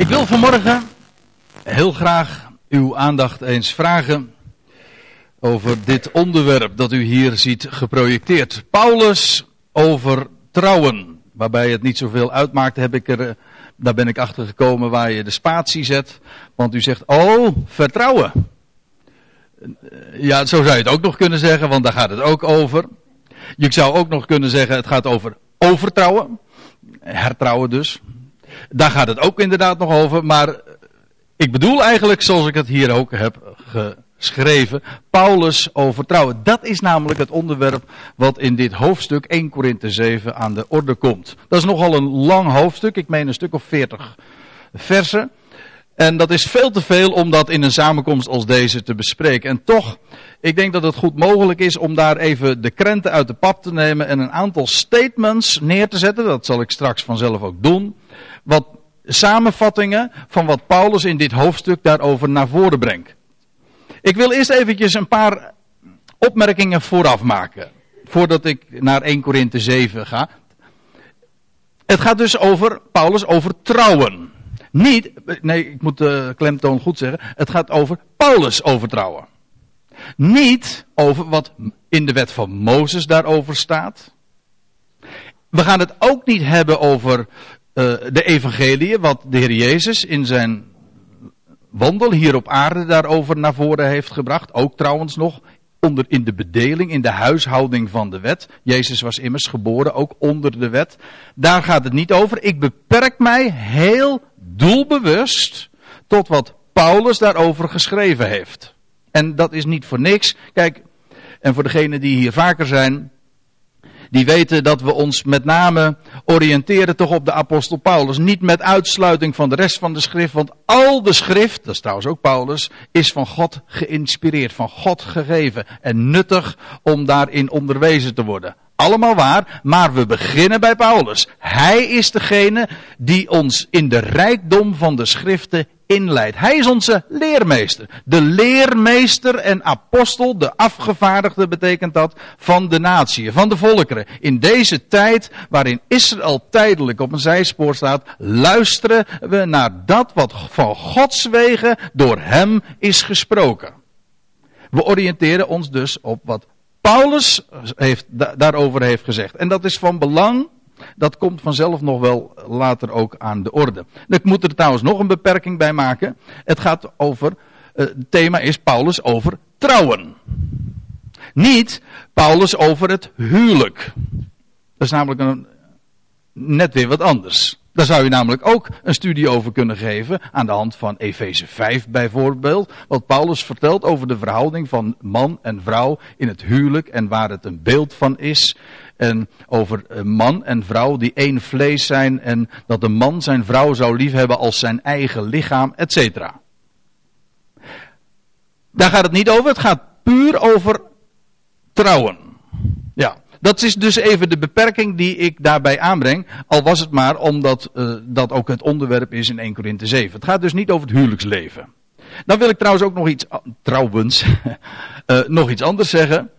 Ik wil vanmorgen heel graag uw aandacht eens vragen over dit onderwerp dat u hier ziet geprojecteerd. Paulus over trouwen. Waarbij het niet zoveel uitmaakt, heb ik er, daar ben ik achter gekomen waar je de spatie zet. Want u zegt, oh, vertrouwen. Ja, zo zou je het ook nog kunnen zeggen, want daar gaat het ook over. Je zou ook nog kunnen zeggen, het gaat over overtrouwen. Hertrouwen dus. Daar gaat het ook inderdaad nog over. Maar ik bedoel eigenlijk, zoals ik het hier ook heb geschreven, Paulus overtrouwen. Dat is namelijk het onderwerp wat in dit hoofdstuk 1 Korinthe 7 aan de orde komt. Dat is nogal een lang hoofdstuk. Ik meen een stuk of 40 versen. En dat is veel te veel om dat in een samenkomst als deze te bespreken. En toch, ik denk dat het goed mogelijk is om daar even de krenten uit de pap te nemen en een aantal statements neer te zetten. Dat zal ik straks vanzelf ook doen wat samenvattingen van wat Paulus in dit hoofdstuk daarover naar voren brengt. Ik wil eerst eventjes een paar opmerkingen vooraf maken. Voordat ik naar 1 Korinthe 7 ga. Het gaat dus over Paulus over trouwen. Niet, nee, ik moet de klemtoon goed zeggen. Het gaat over Paulus over trouwen. Niet over wat in de wet van Mozes daarover staat. We gaan het ook niet hebben over uh, de evangelie, wat de Heer Jezus in zijn wandel hier op aarde daarover naar voren heeft gebracht. Ook trouwens nog onder in de bedeling, in de huishouding van de wet. Jezus was immers geboren ook onder de wet. Daar gaat het niet over. Ik beperk mij heel doelbewust tot wat Paulus daarover geschreven heeft. En dat is niet voor niks. Kijk, en voor degenen die hier vaker zijn, die weten dat we ons met name oriënteren toch op de apostel Paulus. Niet met uitsluiting van de rest van de schrift, want al de schrift, dat is trouwens ook Paulus, is van God geïnspireerd, van God gegeven en nuttig om daarin onderwezen te worden. Allemaal waar, maar we beginnen bij Paulus. Hij is degene die ons in de rijkdom van de schriften inleidt. Hij is onze leermeester. De leermeester en apostel, de afgevaardigde betekent dat, van de natie, van de volkeren. In deze tijd waarin Israël tijdelijk op een zijspoor staat, luisteren we naar dat wat van Gods wegen door hem is gesproken. We oriënteren ons dus op wat Paulus heeft, daarover heeft gezegd. En dat is van belang dat komt vanzelf nog wel later ook aan de orde. Ik moet er trouwens nog een beperking bij maken. Het gaat over, uh, het thema is Paulus over trouwen. Niet Paulus over het huwelijk. Dat is namelijk een, net weer wat anders. Daar zou je namelijk ook een studie over kunnen geven. Aan de hand van Efeze 5 bijvoorbeeld. Wat Paulus vertelt over de verhouding van man en vrouw in het huwelijk. En waar het een beeld van is. En over man en vrouw die één vlees zijn. En dat de man zijn vrouw zou liefhebben als zijn eigen lichaam, etc. Daar gaat het niet over. Het gaat puur over trouwen. Dat is dus even de beperking die ik daarbij aanbreng. Al was het maar omdat uh, dat ook het onderwerp is in 1 Korinthe 7. Het gaat dus niet over het huwelijksleven. Dan wil ik trouwens ook nog iets, trouwens, uh, nog iets anders zeggen.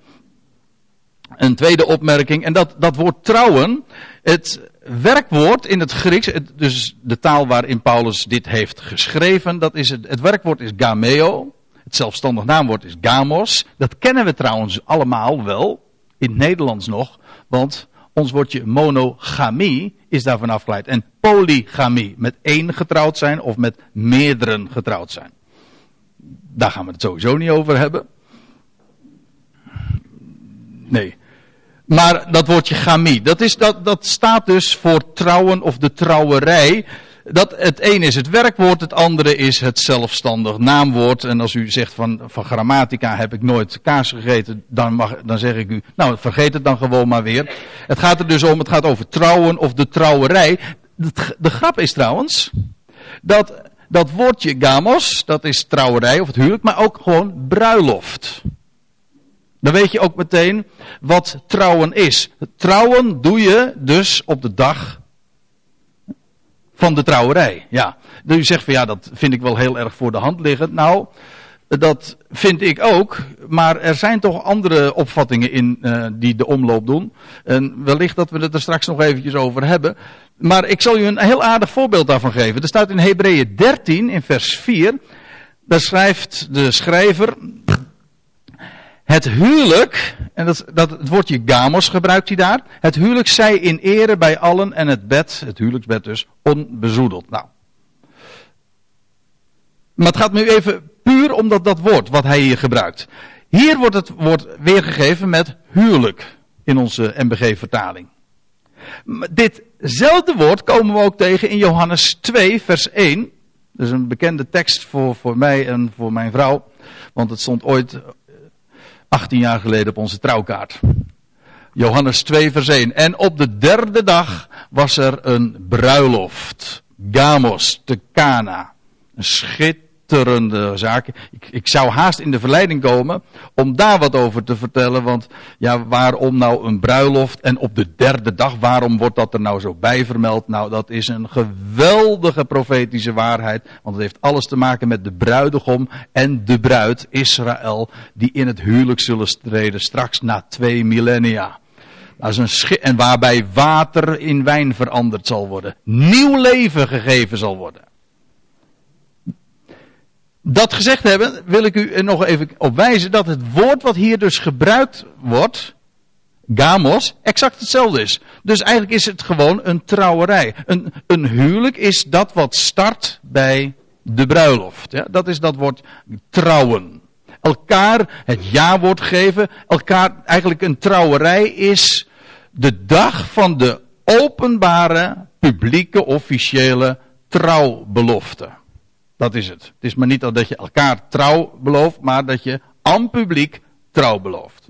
Een tweede opmerking. En dat, dat woord trouwen. Het werkwoord in het Grieks, dus de taal waarin Paulus dit heeft geschreven. Dat is het, het werkwoord is gameo. Het zelfstandig naamwoord is gamos. Dat kennen we trouwens allemaal wel in het Nederlands nog, want ons woordje monogamie is daarvan afgeleid. En polygamie, met één getrouwd zijn of met meerdere getrouwd zijn. Daar gaan we het sowieso niet over hebben. Nee. Maar dat woordje gamie, dat, is, dat, dat staat dus voor trouwen of de trouwerij dat het ene is het werkwoord, het andere is het zelfstandig naamwoord. En als u zegt van, van grammatica heb ik nooit kaas gegeten, dan, mag, dan zeg ik u, nou vergeet het dan gewoon maar weer. Het gaat er dus om, het gaat over trouwen of de trouwerij. De, de grap is trouwens, dat dat woordje gamos, dat is trouwerij of het huwelijk, maar ook gewoon bruiloft. Dan weet je ook meteen wat trouwen is. Trouwen doe je dus op de dag van de trouwerij. Ja. Dus u zegt van ja, dat vind ik wel heel erg voor de hand liggend. Nou, Dat vind ik ook. Maar er zijn toch andere opvattingen in uh, die de omloop doen. En wellicht dat we het er straks nog eventjes over hebben. Maar ik zal u een heel aardig voorbeeld daarvan geven. Er staat in Hebreeën 13 in vers 4. Daar schrijft de schrijver. Het huwelijk, en dat, dat, het woordje gamos gebruikt hij daar. Het huwelijk zij in ere bij allen en het bed, het huwelijksbed dus, onbezoedeld. Nou. Maar het gaat nu even puur om dat, woord wat hij hier gebruikt. Hier wordt het woord weergegeven met huwelijk in onze MBG-vertaling. Ditzelfde woord komen we ook tegen in Johannes 2, vers 1. Dat is een bekende tekst voor, voor mij en voor mijn vrouw. Want het stond ooit 18 jaar geleden op onze trouwkaart. Johannes 2 vers 1. En op de derde dag was er een bruiloft. Gamos te Cana. Een schitterende zaak. Ik, ik zou haast in de verleiding komen om daar wat over te vertellen. Want ja, waarom nou een bruiloft en op de derde dag? Waarom wordt dat er nou zo bij vermeld? Nou, dat is een geweldige profetische waarheid. Want het heeft alles te maken met de bruidegom en de bruid, Israël, die in het huwelijk zullen treden straks na twee millennia. Is een en waarbij water in wijn veranderd zal worden. Nieuw leven gegeven zal worden. Dat gezegd hebben, wil ik u nog even op wijzen dat het woord wat hier dus gebruikt wordt, gamos, exact hetzelfde is. Dus eigenlijk is het gewoon een trouwerij. Een, een huwelijk is dat wat start bij de bruiloft. Ja, dat is dat woord trouwen. Elkaar het ja-woord geven. Elkaar, eigenlijk een trouwerij is de dag van de openbare, publieke, officiële trouwbelofte. Dat is het. Het is maar niet dat je elkaar trouw belooft, maar dat je aan publiek trouw belooft.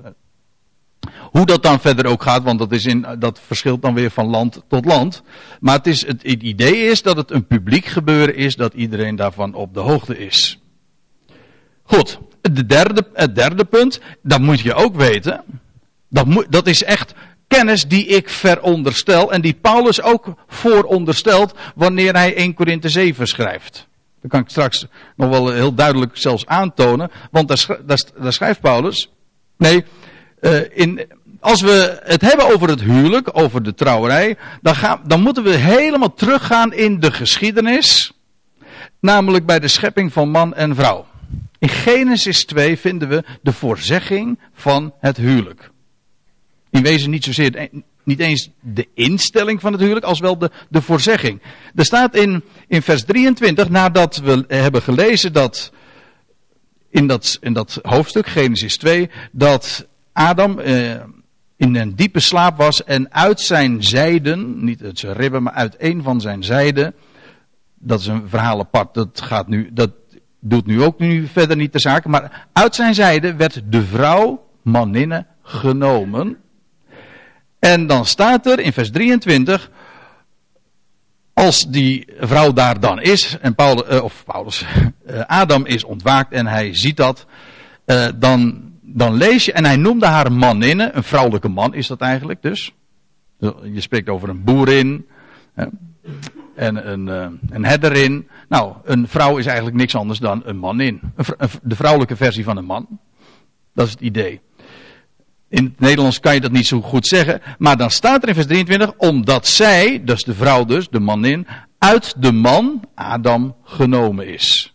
Hoe dat dan verder ook gaat, want dat, is in, dat verschilt dan weer van land tot land. Maar het, is, het, idee is dat het een publiek gebeuren is, dat iedereen daarvan op de hoogte is. Goed, de derde, het derde punt, dat moet je ook weten. Dat, dat is echt kennis die ik veronderstel en die Paulus ook vooronderstelt wanneer hij 1 Korinthe 7 schrijft. Dat kan ik straks nog wel heel duidelijk zelfs aantonen. Want daar, schrijft Paulus. Nee, uh, in, als we het hebben over het huwelijk, over de trouwerij. Dan, gaan, dan moeten we helemaal teruggaan in de geschiedenis. Namelijk bij de schepping van man en vrouw. In Genesis 2 vinden we de voorzegging van het huwelijk. In wezen niet zozeer niet eens de instelling van het huwelijk, als wel de, de voorzegging. Er staat in, in vers 23, nadat we hebben gelezen dat in dat, in dat hoofdstuk, Genesis 2, dat Adam eh, in een diepe slaap was en uit zijn zijden, niet uit zijn ribben, maar uit een van zijn zijden, dat is een verhaal apart, dat gaat nu, dat doet nu ook nu verder niet de zaak, maar uit zijn zijde werd de vrouw, maninne, genomen. En dan staat er in vers 23, als die vrouw daar dan is, en Paulus, uh, of Paulus, uh, Adam is ontwaakt en hij ziet dat, uh, dan, dan lees je, en hij noemde haar maninne, een vrouwelijke man is dat eigenlijk dus. Je spreekt over een boerin, en een, een herderin. Nou, een vrouw is eigenlijk niks anders dan een manin. De vrouwelijke versie van een man. Dat is het idee. In het Nederlands kan je dat niet zo goed zeggen. Maar dan staat er in vers 23. Omdat zij, dus de vrouw dus, de manin, uit de man, Adam, genomen is.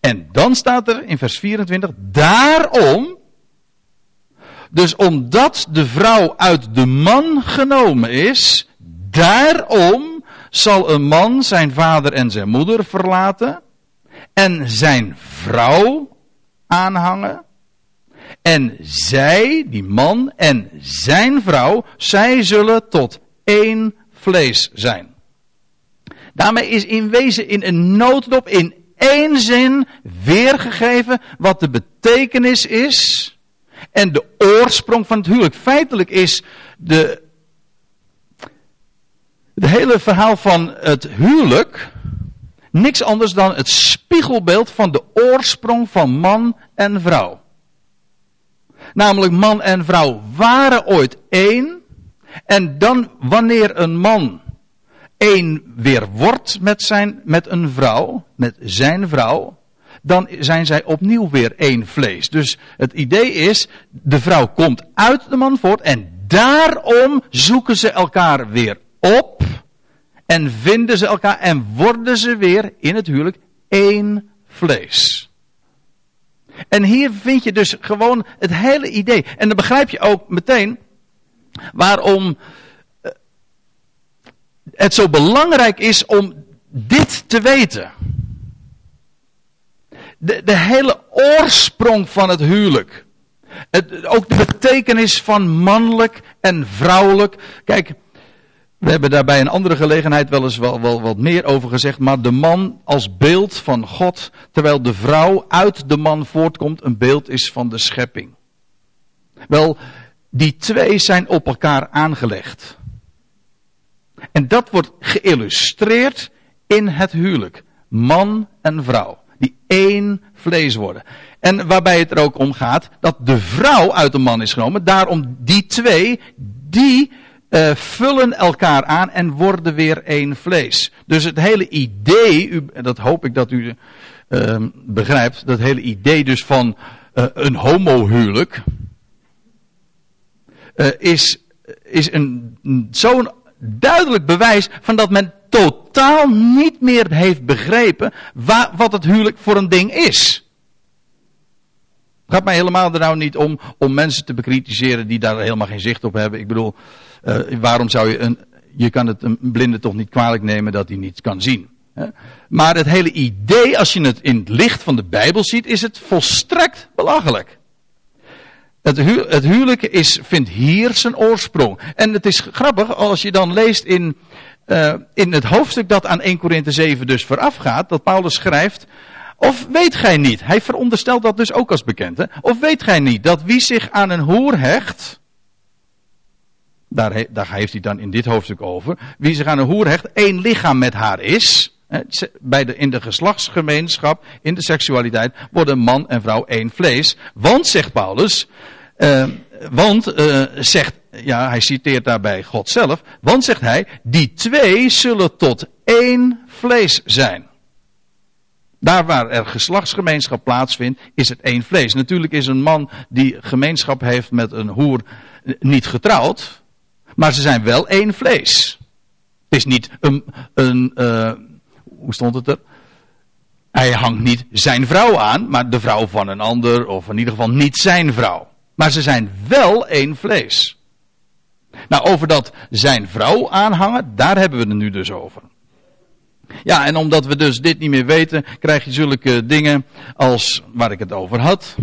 En dan staat er in vers 24. Daarom. Dus omdat de vrouw uit de man genomen is. Daarom zal een man zijn vader en zijn moeder verlaten. En zijn vrouw aanhangen. En zij, die man en zijn vrouw, zij zullen tot één vlees zijn. Daarmee is in wezen in een notendop in één zin weergegeven wat de betekenis is en de oorsprong van het huwelijk. Feitelijk is de, het hele verhaal van het huwelijk niks anders dan het spiegelbeeld van de oorsprong van man en vrouw. Namelijk man en vrouw waren ooit één. En dan wanneer een man één weer wordt met, zijn, met een vrouw, met zijn vrouw, dan zijn zij opnieuw weer één vlees. Dus het idee is, de vrouw komt uit de man voort en daarom zoeken ze elkaar weer op en vinden ze elkaar en worden ze weer in het huwelijk één vlees. En hier vind je dus gewoon het hele idee. En dan begrijp je ook meteen waarom eh, het zo belangrijk is om dit te weten. De, de hele oorsprong van het huwelijk. Het, ook de betekenis van mannelijk en vrouwelijk. Kijk, we hebben daar bij een andere gelegenheid wel eens wel, wel, wat meer over gezegd. Maar de man als beeld van God, terwijl de vrouw uit de man voortkomt, een beeld is van de schepping. Wel, die twee zijn op elkaar aangelegd. En dat wordt geïllustreerd in het huwelijk. Man en vrouw. Die één vlees worden. En waarbij het er ook om gaat dat de vrouw uit de man is genomen. Daarom die twee, die uh, vullen elkaar aan en worden weer één vlees. Dus het hele idee, u, dat hoop ik dat u uh, begrijpt, dat hele idee dus van uh, een homohuwelijk, is, is een, zo'n duidelijk bewijs van dat men totaal niet meer heeft begrepen wat het huwelijk voor een ding is. Het gaat mij helemaal er nou niet om om mensen te bekritiseren die daar helemaal geen zicht op hebben. Ik bedoel, uh, waarom zou je een, je kan het een blinde toch niet kwalijk nemen dat hij niets kan zien. Hè? Maar het hele idee, als je het in het licht van de Bijbel ziet, is het volstrekt belachelijk. Het, het huwelijk is, vindt hier zijn oorsprong. En het is grappig als je dan leest in, uh, in het hoofdstuk dat aan 1 Korinthe 7 dus voorafgaat, dat Paulus schrijft, of weet gij niet, hij veronderstelt dat dus ook als bekende, of weet gij niet dat wie zich aan een hoer hecht, daar, heeft hij dan in dit hoofdstuk over, wie zich aan een hoer hecht, één lichaam met haar is, bij de, in de geslachtsgemeenschap, in de seksualiteit, worden man en vrouw één vlees. Want, zegt Paulus, uh, want, uh, zegt, ja, hij citeert daarbij God zelf, want, zegt hij, die twee zullen tot één vlees zijn. Daar waar er geslachtsgemeenschap plaatsvindt, is het één vlees. Natuurlijk is een man die gemeenschap heeft met een hoer niet getrouwd, maar ze zijn wel één vlees. Het is niet een, een uh, hoe stond het er? Hij hangt niet zijn vrouw aan, maar de vrouw van een ander, of in ieder geval niet zijn vrouw. Maar ze zijn wel één vlees. Nou, over dat zijn vrouw aanhangen, daar hebben we het nu dus over. Ja, en omdat we dus dit niet meer weten, krijg je zulke dingen als waar ik het over had.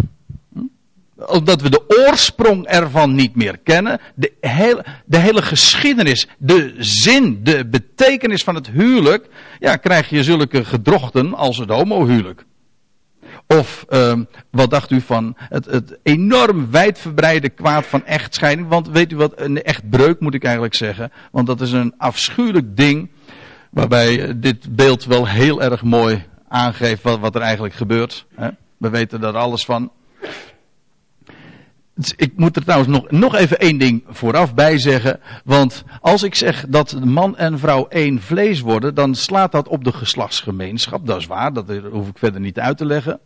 Omdat we de oorsprong ervan niet meer kennen. De hele, de hele geschiedenis, de zin, de betekenis van het huwelijk. Ja, krijg je zulke gedrochten als het homohuwelijk. Of uh, wat dacht u van het, het enorm wijdverbreide kwaad van echtscheiding? Want weet u wat, een echtbreuk moet ik eigenlijk zeggen. Want dat is een afschuwelijk ding Waarbij dit beeld wel heel erg mooi aangeeft wat, wat er eigenlijk gebeurt. Hè? We weten daar alles van. Dus ik moet er trouwens nog, nog even één ding vooraf bij zeggen. Want als ik zeg dat man en vrouw één vlees worden, dan slaat dat op de geslachtsgemeenschap. Dat is waar, dat hoef ik verder niet uit te leggen.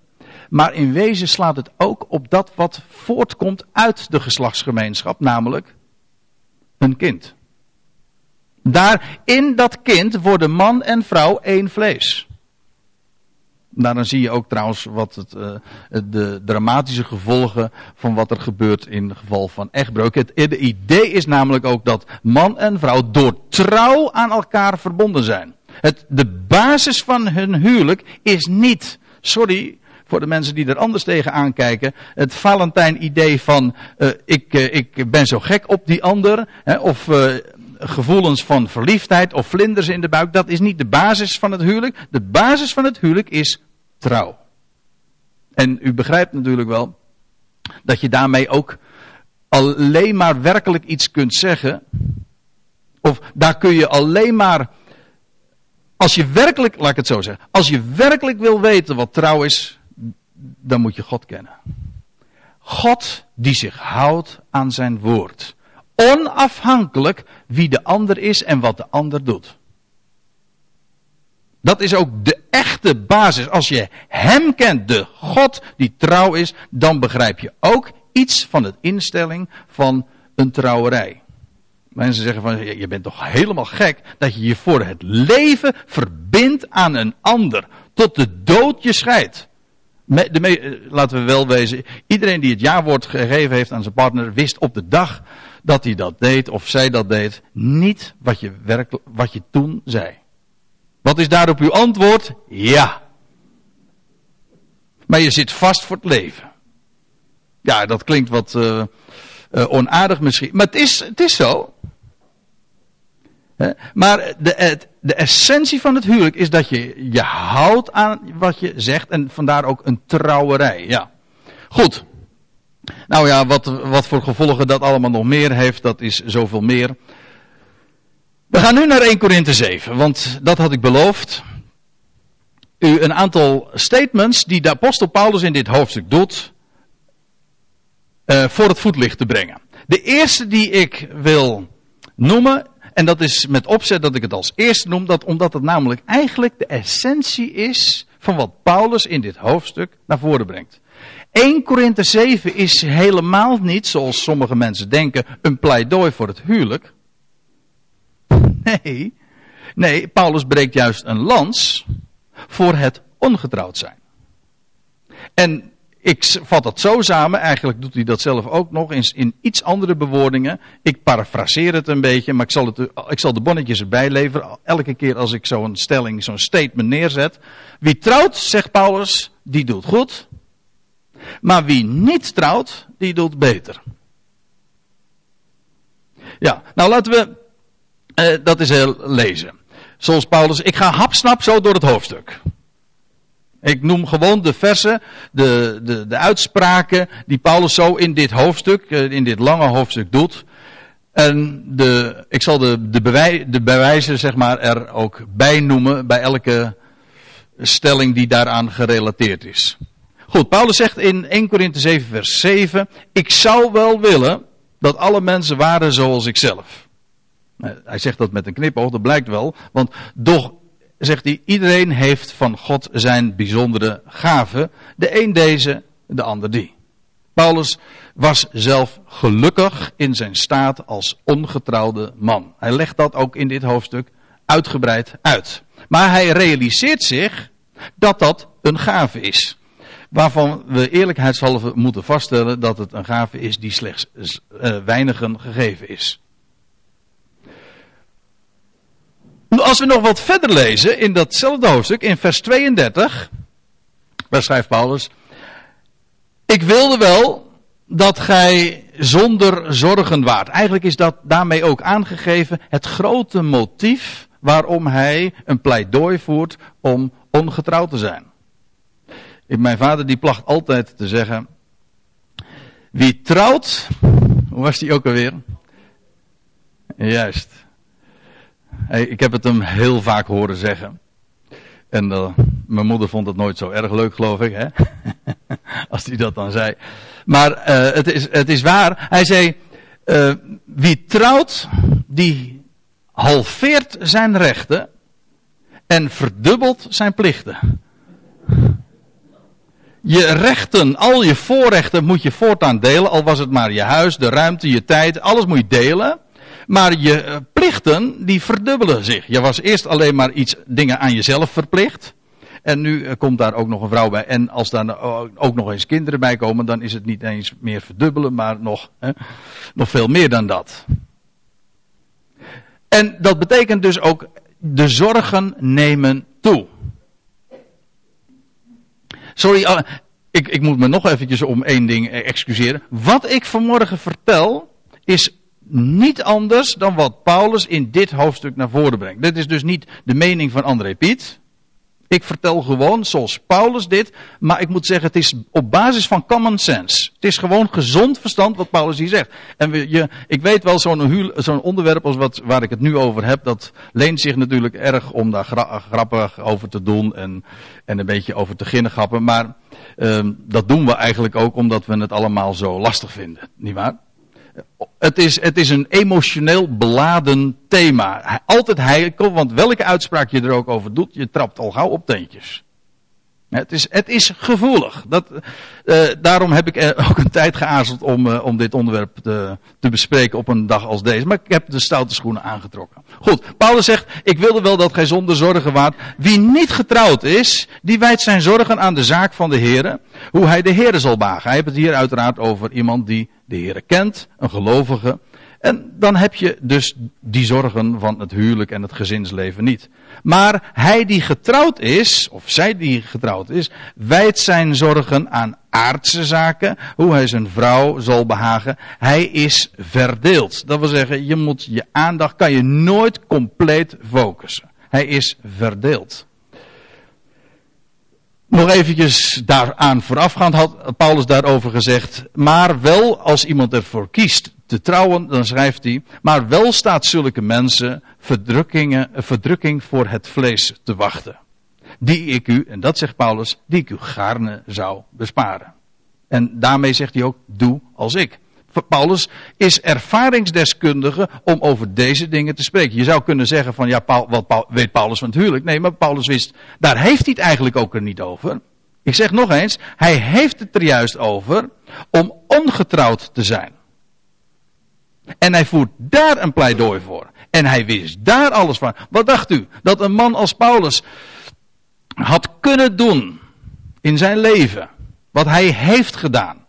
Maar in wezen slaat het ook op dat wat voortkomt uit de geslachtsgemeenschap, namelijk een kind. Daar in dat kind worden man en vrouw één vlees. Nou, dan zie je ook trouwens wat het, uh, de dramatische gevolgen van wat er gebeurt in geval van echtbreuk. Het, het idee is namelijk ook dat man en vrouw door trouw aan elkaar verbonden zijn. Het, de basis van hun huwelijk is niet, sorry voor de mensen die er anders tegen aankijken, het Valentijn-idee van uh, ik, uh, ik ben zo gek op die ander, hè, of gevoelens van verliefdheid of vlinders in de buik, dat is niet de basis van het huwelijk. De basis van het huwelijk is trouw. En u begrijpt natuurlijk wel dat je daarmee ook alleen maar werkelijk iets kunt zeggen. Of daar kun je alleen maar. Als je werkelijk, laat ik het zo zeggen. Als je werkelijk wil weten wat trouw is, dan moet je God kennen. God die zich houdt aan zijn woord onafhankelijk wie de ander is en wat de ander doet. Dat is ook de echte basis. Als je Hem kent, de God die trouw is, dan begrijp je ook iets van de instelling van een trouwerij. Mensen zeggen van, je bent toch helemaal gek dat je je voor het leven verbindt aan een ander. Tot de dood je scheidt. De, laten we wel wezen, iedereen die het jaarwoord gegeven heeft aan zijn partner, wist op de dag dat hij dat deed of zij dat deed, niet wat je, wat je toen zei. Wat is daarop uw antwoord? Ja. Maar je zit vast voor het leven. Ja, dat klinkt wat uh, uh, onaardig misschien. Maar het is, het is zo. Maar de, de essentie van het huwelijk is dat je je houdt aan wat je zegt. En vandaar ook een trouwerij. Ja. Goed. Nou ja, wat, wat voor gevolgen dat allemaal nog meer heeft, dat is zoveel meer. We gaan nu naar 1 Korinthe 7, want dat had ik beloofd. U een aantal statements die de apostel Paulus in dit hoofdstuk doet, uh, voor het voetlicht te brengen. De eerste die ik wil noemen, en dat is met opzet dat ik het als eerste noem, dat omdat het namelijk eigenlijk de essentie is van wat Paulus in dit hoofdstuk naar voren brengt. 1 Korinthe 7 is helemaal niet, zoals sommige mensen denken, een pleidooi voor het huwelijk. Nee, nee, Paulus breekt juist een lans voor het ongetrouwd zijn. En ik vat dat zo samen, eigenlijk doet hij dat zelf ook nog in, iets andere bewoordingen. Ik parafraseer het een beetje, maar ik zal, het, ik zal de bonnetjes erbij leveren. Elke keer als ik zo'n stelling, zo'n statement neerzet. Wie trouwt, zegt Paulus, die doet goed. Maar wie niet trouwt, die doet beter. Ja, nou laten we uh, dat eens heel lezen. Zoals Paulus, ik ga hapsnap zo door het hoofdstuk. Ik noem gewoon de versen, de, de, de uitspraken die Paulus zo in dit hoofdstuk, eh, in dit lange hoofdstuk doet. En de, ik zal de, de, bewij, de bewijzen zeg maar er ook bij noemen bij elke stelling die daaraan gerelateerd is. Goed, Paulus zegt in 1 Korinthe 7 vers 7, ik zou wel willen dat alle mensen waren zoals ik zelf. Hij zegt dat met een knipoog, dat blijkt wel, want doch zegt hij, iedereen heeft van God zijn bijzondere gaven. De een deze, de ander die. Paulus was zelf gelukkig in zijn staat als ongetrouwde man. Hij legt dat ook in dit hoofdstuk uitgebreid uit. Maar hij realiseert zich dat dat een gave is. Waarvan we eerlijkheidshalve moeten vaststellen dat het een gave is die slechts uh, weinigen gegeven is. Als we nog wat verder lezen in datzelfde hoofdstuk, in vers 32, waar schrijft Paulus, ik wilde wel dat gij zonder zorgen waart. Eigenlijk is dat daarmee ook aangegeven het grote motief waarom hij een pleidooi voert om ongetrouwd te zijn. Mijn vader die placht altijd te zeggen, wie trouwt, hoe was die ook alweer? Juist. Ik heb het hem heel vaak horen zeggen. En uh, mijn moeder vond het nooit zo erg leuk, geloof ik, hè? Als hij dat dan zei. Maar uh, het, is, het is waar. Hij zei: uh, Wie trouwt, die halveert zijn rechten en verdubbelt zijn plichten. Je rechten, al je voorrechten moet je voortaan delen, al was het maar je huis, de ruimte, je tijd, alles moet je delen. Maar je eh, plichten, die verdubbelen zich. Je was eerst alleen maar iets, dingen aan jezelf verplicht. En nu eh, komt daar ook nog een vrouw bij. En als daar ook nog eens kinderen bij komen, dan is het niet eens meer verdubbelen, maar nog, hè, nog veel meer dan dat. En dat betekent dus ook, de zorgen nemen toe. Sorry, uh, ik, ik moet me nog eventjes om één ding excuseren. Wat ik vanmorgen vertel, is niet anders dan wat Paulus in dit hoofdstuk naar voren brengt. Dit is dus niet de mening van André Piet. Ik vertel gewoon zoals Paulus dit, maar ik moet zeggen, het is op basis van common sense. Het is gewoon gezond verstand wat Paulus hier zegt. En je, ik weet wel, zo'n onderwerp als wat, waar ik het nu over heb, dat leent zich natuurlijk erg om daar grappig over te doen en, en een beetje over te ginnegappen. Maar um, dat doen we eigenlijk ook omdat we het allemaal zo lastig vinden, nietwaar? Het is, het is een emotioneel beladen thema. Altijd heikel, want welke uitspraak je er ook over doet, je trapt al gauw op teentjes. Het is, het is gevoelig. Dat, uh, daarom heb ik ook een tijd geaarzeld om, uh, om dit onderwerp te, te, bespreken op een dag als deze. Maar ik heb de stoute schoenen aangetrokken. Goed, Paulus zegt, ik wilde wel dat gij zonder zorgen waart. Wie niet getrouwd is, die wijdt zijn zorgen aan de zaak van de Heer. Hoe hij de Heer zal bagen. Hij heeft het hier uiteraard over iemand die de Heer kent, een gelovige. En dan heb je dus die zorgen van het huwelijk en het gezinsleven niet. Maar hij die getrouwd is, of zij die getrouwd is, wijdt zijn zorgen aan aardse zaken, hoe hij zijn vrouw zal behagen. Hij is verdeeld. Dat wil zeggen, je moet je aandacht, kan je nooit compleet focussen. Hij is verdeeld. Nog eventjes daaraan voorafgaand had Paulus daarover gezegd, maar wel als iemand ervoor kiest te trouwen, dan schrijft hij, maar wel staat zulke mensen verdrukkingen, verdrukking voor het vlees te wachten. Die ik u, en dat zegt Paulus, die ik u gaarne zou besparen. En daarmee zegt hij ook, doe als ik. Paulus is ervaringsdeskundige om over deze dingen te spreken. Je zou kunnen zeggen van, ja, wat weet Paulus van het huwelijk? Nee, maar Paulus wist, daar heeft hij het eigenlijk ook er niet over. Ik zeg nog eens, hij heeft het er juist over om ongetrouwd te zijn. En hij voert daar een pleidooi voor. En hij wist daar alles van. Wat dacht u? Dat een man als Paulus had kunnen doen in zijn leven. Wat hij heeft gedaan.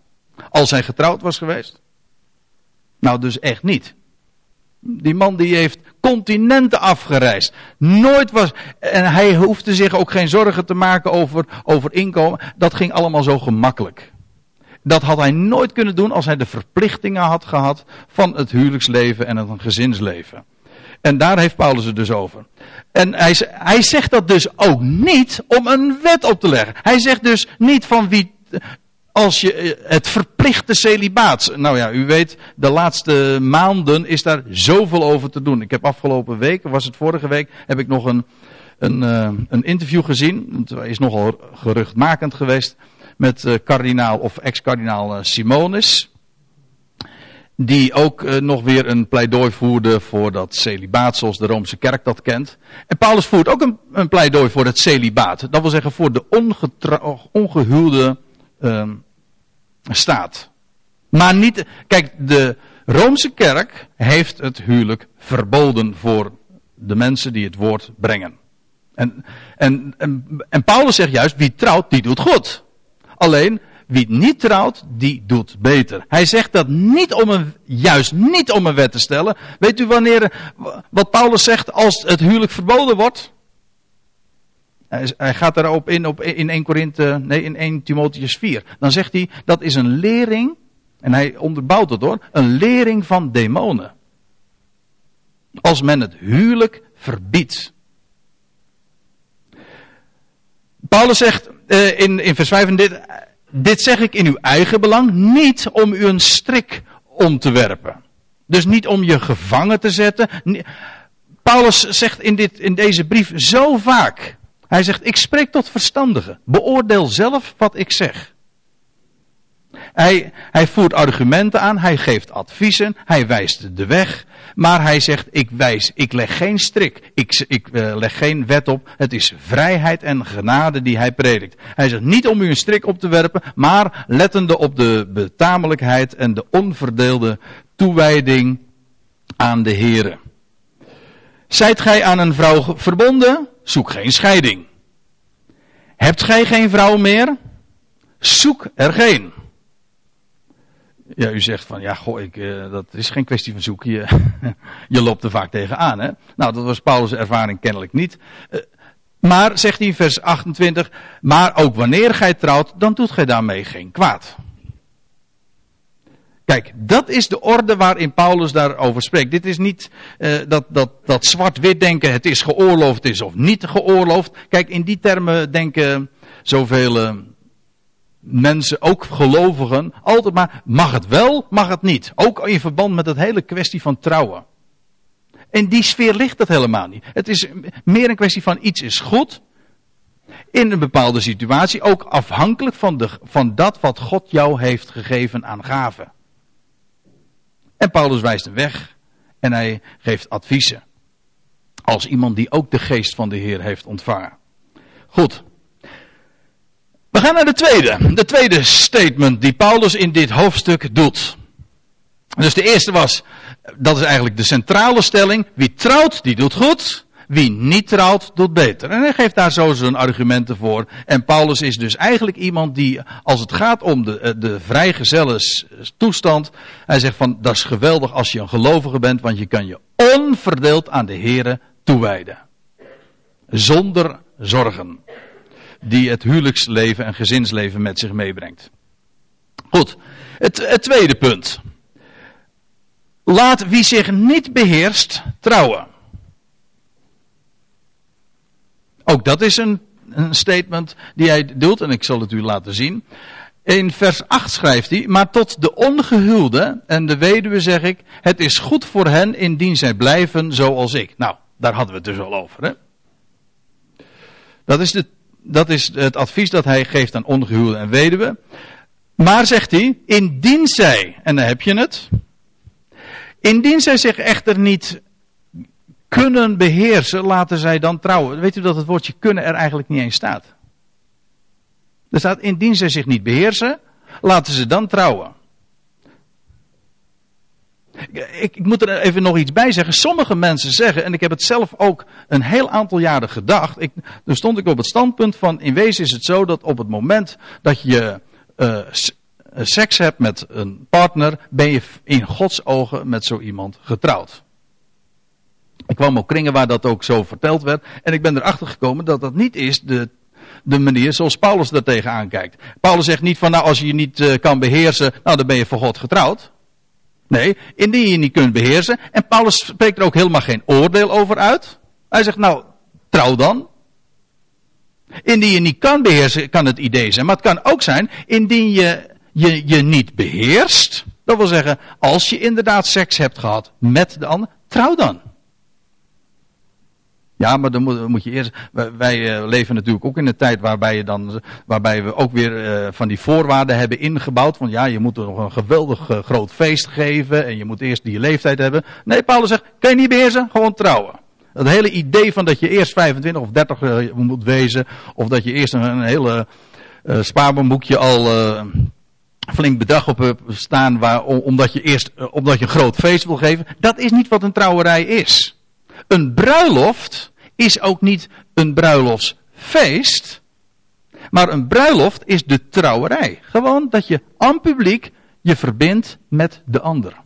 Als hij getrouwd was geweest? Nou, dus echt niet. Die man die heeft continenten afgereisd. Nooit was. En hij hoefde zich ook geen zorgen te maken over, over inkomen. Dat ging allemaal zo gemakkelijk. Dat had hij nooit kunnen doen als hij de verplichtingen had gehad van het huwelijksleven en het gezinsleven. En daar heeft Paulus het dus over. En hij, hij zegt dat dus ook niet om een wet op te leggen. Hij zegt dus niet van wie, als je eh, het verplichte celibaat. Nou ja, u weet, de laatste maanden is daar zoveel over te doen. Ik heb afgelopen week, was het vorige week, heb ik nog een, een, uh, een interview gezien. Het is nogal geruchtmakend geweest met uh, kardinaal of ex-kardinaal uh, Simonis. Die ook uh, nog weer een pleidooi voerde voor dat celibaat zoals de Roomse kerk dat kent. En Paulus voert ook een, een pleidooi voor het celibaat. Dat wil zeggen voor de ongehuwde ehm, staat. Maar niet, kijk, de Roomse kerk heeft het huwelijk verboden voor de mensen die het woord brengen. En, en, en, en Paulus zegt juist, wie trouwt, die doet goed. Alleen, wie niet trouwt, die doet beter. Hij zegt dat niet om een, juist niet om een wet te stellen. Weet u wanneer, wat Paulus zegt als het huwelijk verboden wordt? Hij gaat daarop in op, in 1 Korinthe, nee, in 1 Timotheus 4. Dan zegt hij, dat is een lering, en hij onderbouwt het hoor, een lering van demonen. Als men het huwelijk verbiedt. Paulus zegt uh, in, in vers 35, dit zeg ik in uw eigen belang, niet om u een strik om te werpen. Dus niet om je gevangen te zetten. Paulus zegt in, dit, in deze brief zo vaak. Hij zegt, ik spreek tot verstandigen. Beoordeel zelf wat ik zeg. Hij, hij voert argumenten aan, hij geeft adviezen, hij wijst de weg. Maar hij zegt, ik wijs, ik leg geen strik, ik, ik uh, leg geen wet op. Het is vrijheid en genade die hij predikt. Hij zegt niet om u een strik op te werpen, maar lettende op de betamelijkheid en de onverdeelde toewijding aan de Here. Zijt gij aan een vrouw verbonden? Zoek geen scheiding. Hebt gij geen vrouw meer? Zoek er geen. Ja, u zegt van, ja, goh, ik, uh, dat is geen kwestie van zoeken. Je, je loopt er vaak tegenaan, hè. Nou, dat was Paulus' ervaring kennelijk niet. Uh, maar, zegt hij in vers 28, maar ook wanneer gij trouwt, dan doet gij daarmee geen kwaad. Kijk, dat is de orde waarin Paulus daarover spreekt. Dit is niet uh, dat, dat, dat zwart-wit denken, het is geoorloofd is of niet geoorloofd. Kijk, in die termen denken zoveel mensen, ook gelovigen, altijd maar, mag het wel, mag het niet. Ook in verband met het hele kwestie van trouwen. In die sfeer ligt het helemaal niet. Het is meer een kwestie van iets is goed. In een bepaalde situatie, ook afhankelijk van, de, van dat wat God jou heeft gegeven aan gaven. En Paulus wijst een weg en hij geeft adviezen. Als iemand die ook de geest van de Heer heeft ontvangen. Goed. We gaan naar de tweede. De tweede statement die Paulus in dit hoofdstuk doet. Dus de eerste was, dat is eigenlijk de centrale stelling. Wie trouwt, die doet goed. Wie niet trouwt, doet beter. En hij geeft daar zo zijn argumenten voor. En Paulus is dus eigenlijk iemand die, als het gaat om de, eh, de vrijgezelle toestand, hij zegt van, dat is geweldig als je een gelovige bent, want je kan je onverdeeld aan de Here toewijden. Zonder zorgen. Die het huwelijksleven en gezinsleven met zich meebrengt. Goed, het, het tweede punt. Laat wie zich niet beheerst trouwen. Ook dat is een, een statement die hij doet en ik zal het u laten zien. In vers 8 schrijft hij, maar tot de ongehuwde en de weduwe zeg ik, het is goed voor hen indien zij blijven zoals ik. Nou, daar hadden we het dus al over. Hè? Dat, is de, dat is het advies dat hij geeft aan ongehuwde en weduwe. Maar zegt hij, indien zij, en dan heb je het, indien zij zich echter niet kunnen beheersen, laten zij dan trouwen. Weet u dat het woordje kunnen er eigenlijk niet eens staat? Er staat, indien zij zich niet beheersen, laten ze dan trouwen. Ik, ik, moet er even nog iets bij zeggen. Sommige mensen zeggen, en ik heb het zelf ook een heel aantal jaren gedacht. Ik, toen stond ik op het standpunt van, in wezen is het zo dat op het moment dat je uh, seks hebt met een partner, ben je in Gods ogen met zo iemand getrouwd. Ik kwam op kringen waar dat ook zo verteld werd. En ik ben erachter gekomen dat dat niet is de, de manier zoals Paulus daar tegenaan kijkt. Paulus zegt niet van nou als je je niet uh, kan beheersen, nou dan ben je voor God getrouwd. Nee, indien je niet kunt beheersen. En Paulus spreekt er ook helemaal geen oordeel over uit. Hij zegt nou, trouw dan. Indien je niet kan beheersen, kan het idee zijn. Maar het kan ook zijn, indien je je, je niet beheerst. Dat wil zeggen, als je inderdaad seks hebt gehad met de ander, trouw dan. Ja, maar dan moet, je eerst. Wij, uh, leven natuurlijk ook in een tijd waarbij, je dan, waarbij we ook weer uh, van die voorwaarden hebben ingebouwd. Van ja, je moet nog een geweldig uh, groot feest geven. En je moet eerst die leeftijd hebben. Nee, Paulus zegt: kan je niet beheersen? Gewoon trouwen. Het hele idee van dat je eerst 25 of 30 moet wezen. Of dat je eerst een, een hele spaarboekje al flink bedrag op staan. Waar, omdat je eerst omdat je een groot feest wil geven. Dat is niet wat een trouwerij is. Een bruiloft is ook niet een bruiloftsfeest. Maar een bruiloft is de trouwerij. Gewoon dat je aan publiek je verbindt met de ander.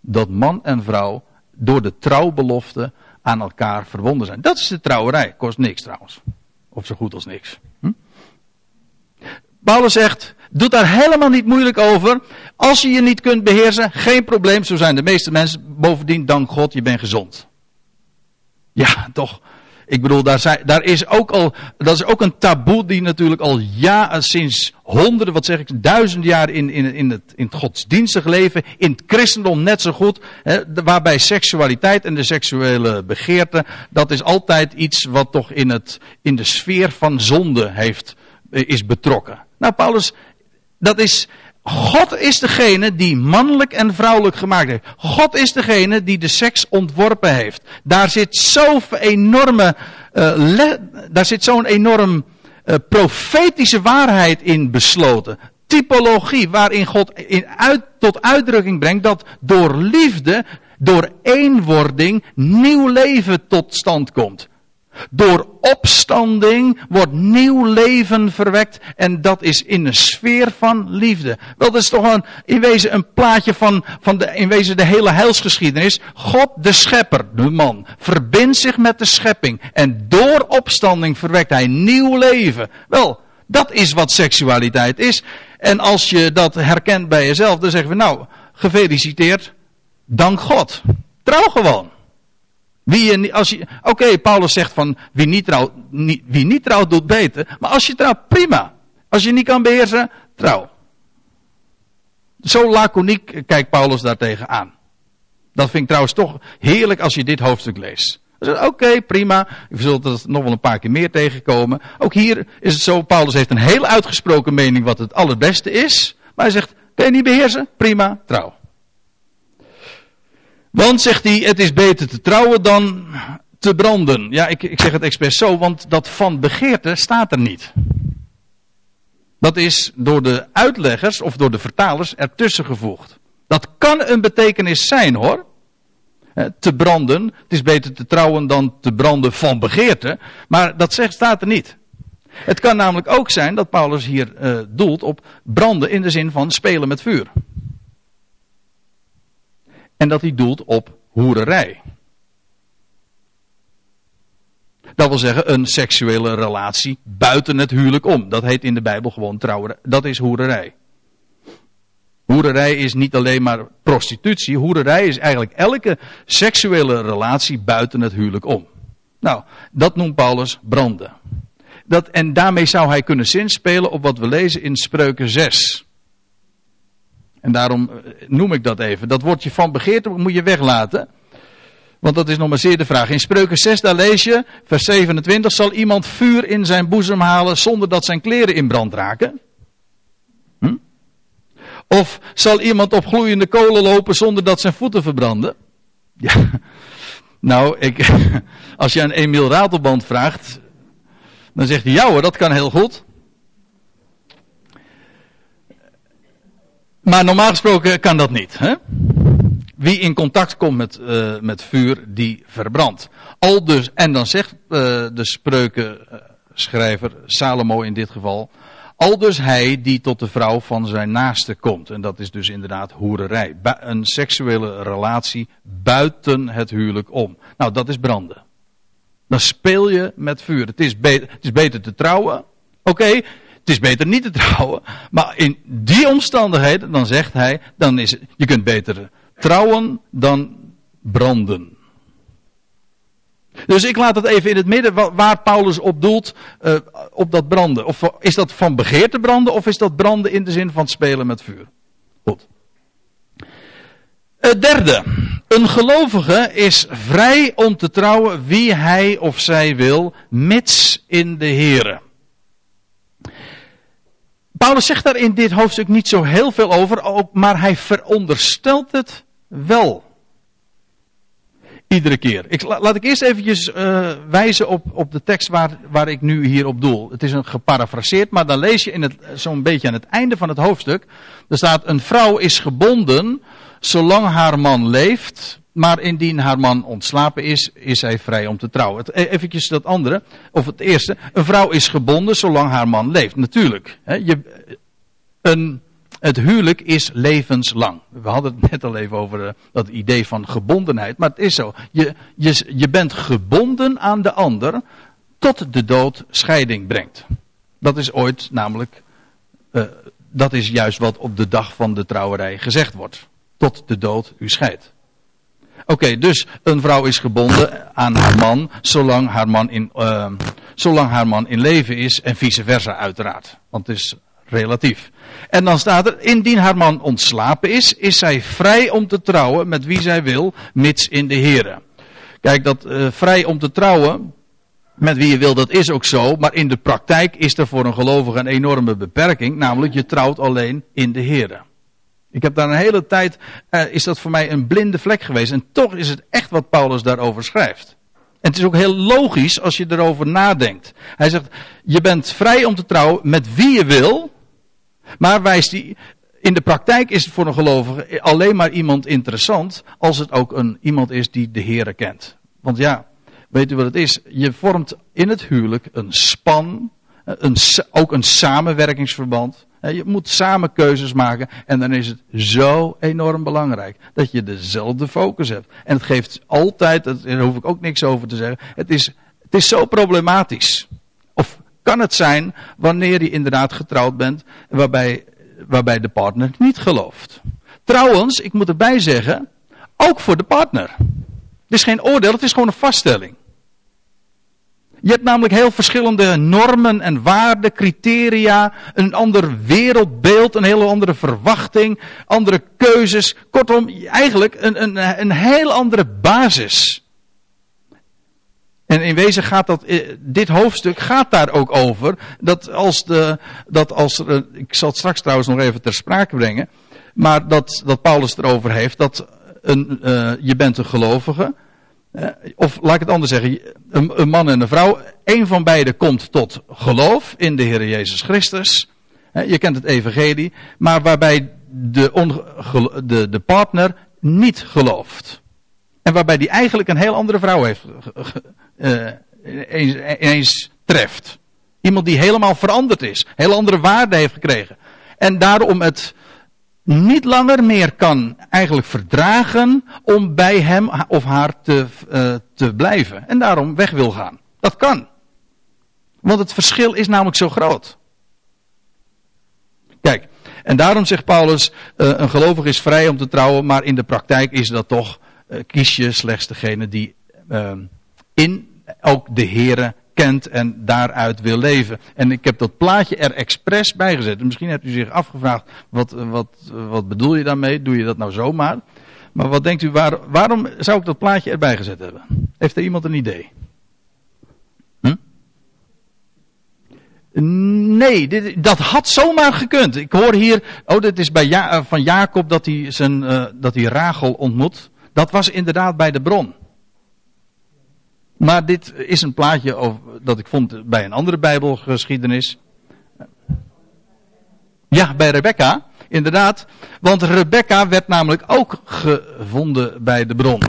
Dat man en vrouw door de trouwbelofte aan elkaar verbonden zijn. Dat is de trouwerij. Kost niks trouwens. Of zo goed als niks. Hm? Paulus zegt, doe daar helemaal niet moeilijk over. Als je je niet kunt beheersen, geen probleem. Zo zijn de meeste mensen. Bovendien, dank God, je bent gezond. Ja, toch. Ik bedoel, daar, zijn, daar is ook al, dat is ook een taboe die natuurlijk al ja, sinds honderden, wat zeg ik, duizenden jaar in, in, in, het, in het godsdienstig leven, in het christendom net zo goed, hè, waarbij seksualiteit en de seksuele begeerte, dat is altijd iets wat toch in, het, in de sfeer van zonde heeft, is betrokken. Nou, Paulus, dat is, God is degene die mannelijk en vrouwelijk gemaakt heeft. God is degene die de seks ontworpen heeft. Daar zit zo'n enorme, uh, daar zit zo'n enorm uh, profetische waarheid in besloten. Typologie waarin God in uit, tot uitdrukking brengt dat door liefde, door eenwording, nieuw leven tot stand komt. Door opstanding wordt nieuw leven verwekt en dat is in een sfeer van liefde. Wel, dat is toch een, in wezen een plaatje van, van de, in wezen de hele heilsgeschiedenis. God, de schepper, de man, verbindt zich met de schepping en door opstanding verwekt hij nieuw leven. Wel, dat is wat seksualiteit is. En als je dat herkent bij jezelf, dan zeggen we nou, gefeliciteerd, dank God. Trouw gewoon. Wie als je, oké, Paulus zegt van wie niet, trouwt, niet, wie niet trouwt doet beter. Maar als je trouwt, prima. Als je niet kan beheersen, trouw. Zo laconiek kijkt Paulus daartegen aan. Dat vind ik trouwens toch heerlijk als je dit hoofdstuk leest. Oké, prima. Je zult het nog wel een paar keer meer tegenkomen. Ook hier is het zo, Paulus heeft een heel uitgesproken mening wat het allerbeste is. Maar hij zegt, kan je niet beheersen? Prima, trouw. Want, zegt hij, het is beter te trouwen dan te branden. Ja, ik, ik zeg het expres zo, want dat van begeerte staat er niet. Dat is door de uitleggers of door de vertalers ertussen gevoegd. Dat kan een betekenis zijn hoor. Te branden. Het is beter te trouwen dan te branden van begeerte. Maar dat zegt, staat er niet. Het kan namelijk ook zijn dat Paulus hier uh, doelt op branden in de zin van spelen met vuur. En dat hij doelt op hoererij. Dat wil zeggen een seksuele relatie buiten het huwelijk om. Dat heet in de Bijbel gewoon trouwen. Dat is hoererij. Hoererij is niet alleen maar prostitutie. Hoererij is eigenlijk elke seksuele relatie buiten het huwelijk om. Nou, dat noemt Paulus branden. Dat, en daarmee zou hij kunnen zinspelen op wat we lezen in Spreuken 6. En daarom eh, noem ik dat even. Dat woordje van begeerte moet je weglaten. Want dat is nog maar zeer de vraag. In Spreuken 6, daar lees je, vers 27, zal iemand vuur in zijn boezem halen zonder dat zijn kleren in brand raken? Hm? Of zal iemand op gloeiende kolen lopen zonder dat zijn voeten verbranden? Ja. Nou, ik, als je aan Emiel Ratelband vraagt, dan zegt hij, ja hoor, dat kan heel goed. Maar normaal gesproken kan dat niet. Hè? Wie in contact komt met, uh, met vuur, die verbrandt. Al dus, en dan zegt uh, de spreukenschrijver, Salomo in dit geval. Al dus hij die tot de vrouw van zijn naaste komt. En dat is dus inderdaad hoererij. Een seksuele relatie buiten het huwelijk om. Nou, dat is branden. Dan speel je met vuur. Het is, het is beter te trouwen. Oké, het is beter niet te trouwen. Maar in die omstandigheden, dan zegt hij, dan is het, je kunt beter trouwen dan branden. Dus ik laat het even in het midden waar Paulus op doelt, uh, op dat branden. Of is dat van begeerte branden of is dat branden in de zin van spelen met vuur? Goed. Het derde. Een gelovige is vrij om te trouwen wie hij of zij wil, mits in de Here. Paulus zegt daar in dit hoofdstuk niet zo heel veel over, maar hij veronderstelt het wel. Iedere keer. Ik, laat ik eerst eventjes uh, wijzen op, op de tekst waar, waar ik nu hier op doel. Het is een geparafraseerd, maar dan lees je in zo'n beetje aan het einde van het hoofdstuk. Er staat, een vrouw is gebonden zolang haar man leeft, maar indien haar man ontslapen is, is zij vrij om te trouwen. E- eventjes dat andere, of het eerste. Een vrouw is gebonden zolang haar man leeft. Natuurlijk. Hè, je, een, het huwelijk is levenslang. We hadden het net al even over uh, dat idee van gebondenheid. Maar het is zo. Je, je, je bent gebonden aan de ander tot de dood scheiding brengt. Dat is ooit namelijk. Uh, dat is juist wat op de dag van de trouwerij gezegd wordt. Tot de dood u scheidt. Oké, dus een vrouw is gebonden aan haar man zolang haar man, in, uh, zolang haar man in leven is en vice versa uiteraard. Want het is relatief. En dan staat er, indien haar man ontslapen is, is zij vrij om te trouwen met wie zij wil, mits in de Here. Kijk, dat uh, vrij om te trouwen, met wie je wil, dat is ook zo. Maar in de praktijk is er voor een gelovige een enorme beperking. Namelijk, je trouwt alleen in de Here. Ik heb daar een hele tijd, uh, is dat voor mij een blinde vlek geweest. En toch is het echt wat Paulus daarover schrijft. En het is ook heel logisch als je erover nadenkt. Hij zegt, je bent vrij om te trouwen met wie je wil. Maar wijst die, in de praktijk is het voor een gelovige alleen maar iemand interessant als het ook een, iemand is die de Heere kent. Want ja, weet u wat het is? Je vormt in het huwelijk een span, een, ook een samenwerkingsverband. Je moet samen keuzes maken en dan is het zo enorm belangrijk dat je dezelfde focus hebt. En het geeft altijd, daar hoef ik ook niks over te zeggen, het is, het is zo problematisch. Of kan het zijn wanneer je inderdaad getrouwd bent waarbij, waarbij de partner niet gelooft. Trouwens, ik moet erbij zeggen, ook voor de partner. Het is geen oordeel, het is gewoon een vaststelling. Je hebt namelijk heel verschillende normen en waarden, criteria, een ander wereldbeeld, een hele andere verwachting, andere keuzes. Kortom, eigenlijk een, een, een heel andere basis. En in wezen gaat dat, eh, dit hoofdstuk gaat daar ook over. Dat als de, dat als, ik zal het straks trouwens nog even ter sprake brengen. Maar dat, dat Paulus erover heeft dat een, uh, je bent een gelovige. Uh, of laat ik het anders zeggen. Een, een, man en een vrouw. Een van beiden komt tot geloof in de Heer Jezus Christus. Je kent het evangelie, maar waarbij de, de, de partner niet gelooft. En waarbij die eigenlijk een heel andere vrouw heeft, uh, ineens, treft. Iemand die helemaal veranderd is, heel andere waarde heeft gekregen. En daarom het niet langer meer kan eigenlijk verdragen om bij hem of haar te, uh, te blijven. En daarom weg wil gaan. Dat kan. Want het verschil is namelijk zo groot. Kijk, en daarom zegt Paulus, uh, een gelovige is vrij om te trouwen, maar in de praktijk is dat toch, uh, kies je slechts degene die in ook de Here kent en daaruit wil leven. En ik heb dat plaatje er expres bij gezet. Misschien hebt u zich afgevraagd, wat, wat, wat bedoel je daarmee? Doe je dat nou zomaar? Maar wat denkt u, waar, waarom zou ik dat plaatje erbij gezet hebben? Heeft er iemand een idee? Hm? Nee, dit, dat had zomaar gekund. Ik hoor hier, oh, dit is bij eh, van Jacob dat hij, zijn, uh, dat hij Rachel ontmoet. Dat was inderdaad bij de bron. Maar dit is een plaatje dat ik vond bij een andere Bijbelgeschiedenis. Ja, bij Rebecca. Inderdaad. Want Rebecca werd namelijk ook gevonden bij de bron.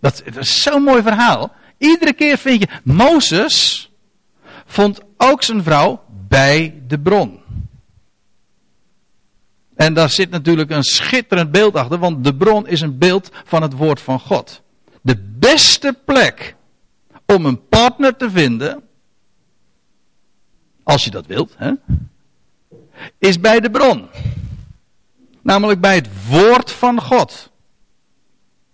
Dat, dat is zo'n mooi verhaal. Iedere keer vind je. Mozes vond ook zijn vrouw bij de bron. En daar zit natuurlijk een schitterend beeld achter, want de bron is een beeld van het woord van God. De beste plek om een partner te vinden, als je dat wilt, hè, is bij de bron. Namelijk bij het woord van God.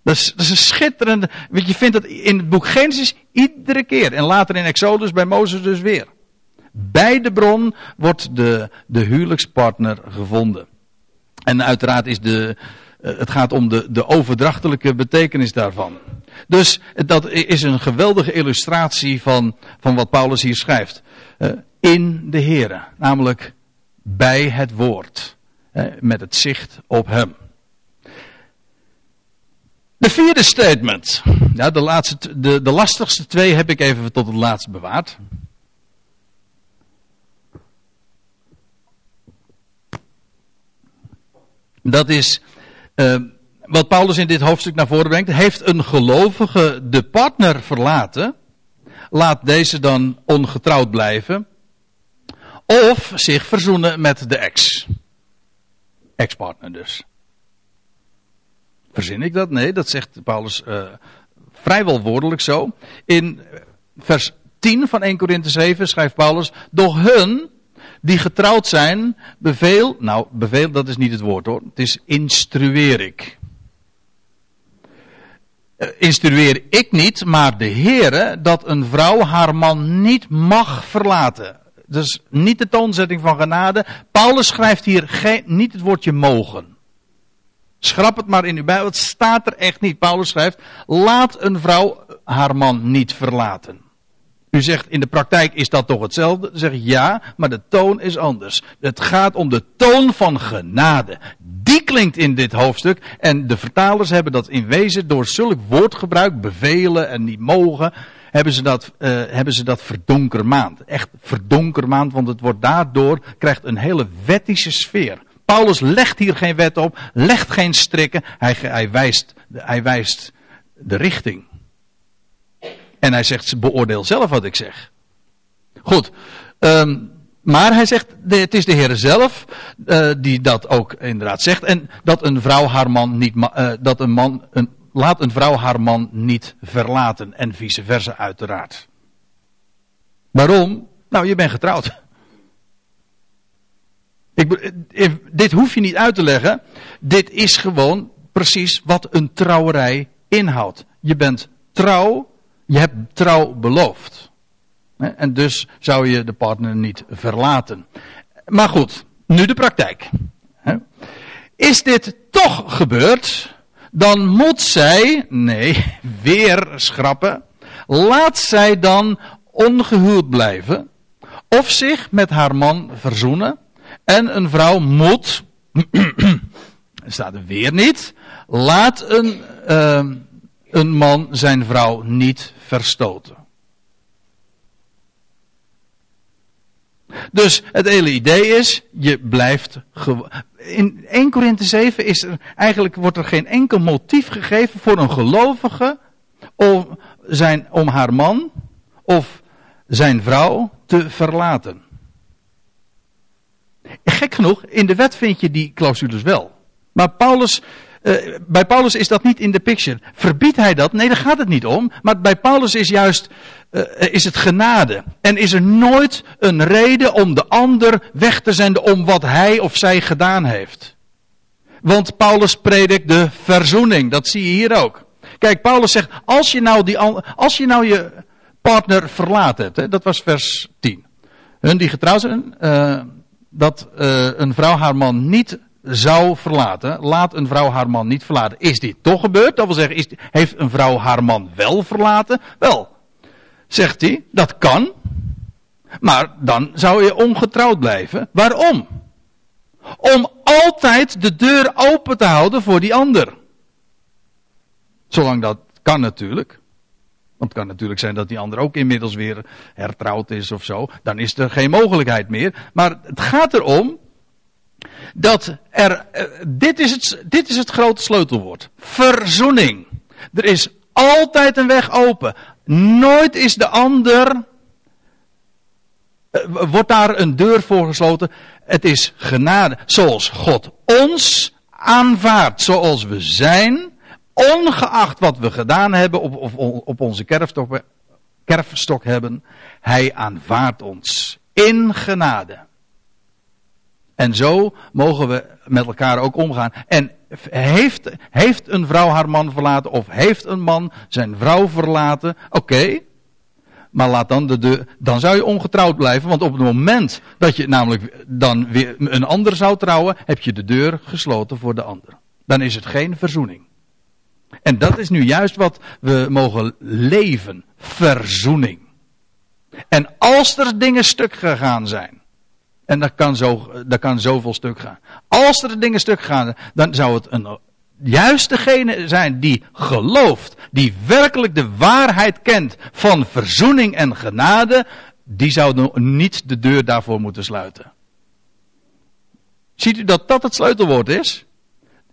Dat is, dat is een schitterende. Weet je, vindt dat in het boek Genesis iedere keer. En later in Exodus bij Mozes dus weer. Bij de bron wordt de, de huwelijkspartner gevonden. En uiteraard is de, eh, het gaat om de, de overdrachtelijke betekenis daarvan. Dus dat is een geweldige illustratie van, van wat Paulus hier schrijft. Uh, in de Here, namelijk bij het woord. Uh, met het zicht op hem. De vierde statement. Ja, de, laatste, de, de lastigste twee heb ik even tot het laatst bewaard. Dat is uh, wat Paulus in dit hoofdstuk naar voren brengt. Heeft een gelovige de partner verlaten? Laat deze dan ongetrouwd blijven. Of zich verzoenen met de ex. Ex-partner dus. Verzin ik dat? Nee, dat zegt Paulus uh, vrijwel woordelijk zo. In vers 10 van 1 Korinthe 7 schrijft Paulus: Doch hun die getrouwd zijn, beveel, nou beveel dat is niet het woord hoor, het is instrueer ik. Instrueer ik niet, maar de Heere dat een vrouw haar man niet mag verlaten. Dus niet de toonzetting van genade. Paulus schrijft hier geen, niet het woordje mogen. Schrap het maar in uw Bijbel. Het staat er echt niet. Paulus schrijft: laat een vrouw haar man niet verlaten. U zegt in de praktijk is dat toch hetzelfde? Dan zeg ik ja, maar de toon is anders. Het gaat om de toon van genade. Die klinkt in dit hoofdstuk. En de vertalers hebben dat in wezen door zulk woordgebruik, bevelen en niet mogen, hebben ze dat, uh, hebben ze dat verdonkermaand. Echt verdonkermaand, want het wordt daardoor, krijgt een hele wettische sfeer. Paulus legt hier geen wet op, legt geen strikken, hij, hij, wijst, hij wijst de richting. En hij zegt, beoordeel zelf wat ik zeg. Goed. Um, maar hij zegt, het is de Heer zelf uh, die dat ook inderdaad zegt. En dat een vrouw haar man niet, uh, dat een man, een, laat een vrouw haar man niet verlaten. En vice versa uiteraard. Waarom? Nou, je bent getrouwd. Ik, eh, dit hoef je niet uit te leggen. Dit is gewoon precies wat een trouwerij inhoudt. Je bent trouw je hebt trouw beloofd. En dus zou je de partner niet verlaten. Maar goed, nu de praktijk. Is dit toch gebeurd? Dan moet zij, nee, weer schrappen. Laat zij dan ongehuwd blijven. Of zich met haar man verzoenen. En een vrouw moet, staat er weer niet, laat een, uh, een man zijn vrouw niet verstoten. Dus het hele idee is, je blijft In 1 Korinthe 7 is er, eigenlijk wordt er geen enkel motief gegeven voor een gelovige om, zijn, om haar man of zijn vrouw te verlaten. Gek genoeg, in de wet vind je die clausules wel. Maar Paulus, uh, bij Paulus is dat niet in de picture. Verbiedt hij dat? Nee, daar gaat het niet om. Maar bij Paulus is juist, uh, is het genade. En is er nooit een reden om de ander weg te zenden om wat hij of zij gedaan heeft. Want Paulus predikt de verzoening. Dat zie je hier ook. Kijk, Paulus zegt, als je nou, die, als je, nou je partner verlaat hebt, hè, dat was vers 10. Hun die getrouwd zijn, dat een vrouw haar man niet zou verlaten. Laat een vrouw haar man niet verlaten. Is dit toch gebeurd? Dat wil zeggen, is, heeft een vrouw haar man wel verlaten? Wel, zegt hij, dat kan. Maar dan zou je ongetrouwd blijven. Waarom? Om altijd de deur open te houden voor die ander. Zolang dat kan natuurlijk. Want het kan natuurlijk zijn dat die ander ook inmiddels weer hertrouwd is of zo. Dan is er geen mogelijkheid meer. Maar het gaat erom dat er. Eh, dit, is het, dit is het grote sleutelwoord: verzoening. Er is altijd een weg open. Nooit is de ander. Eh, wordt daar een deur voor gesloten. Het is genade. Zoals God ons aanvaardt, zoals we zijn ongeacht wat we gedaan hebben op, op, onze kerfstok hebben, hij aanvaardt ons in genade. En zo mogen we met elkaar ook omgaan. En heeft, heeft een vrouw haar man verlaten of heeft een man zijn vrouw verlaten? Oké. maar laat dan de deur, dan zou je ongetrouwd blijven, want op het moment dat je namelijk dan weer een ander zou trouwen, heb je de deur gesloten voor de ander. Dan is het geen verzoening. En dat is nu juist wat we mogen leven. Verzoening. En als er dingen stuk gegaan zijn. En dat kan, zo, dat kan zoveel stuk gaan. Als er dingen stuk gaan, dan zou het een, juist degene zijn die gelooft, die werkelijk de waarheid kent van verzoening en genade, die zou niet de deur daarvoor moeten sluiten. Ziet u dat dat het sleutelwoord is?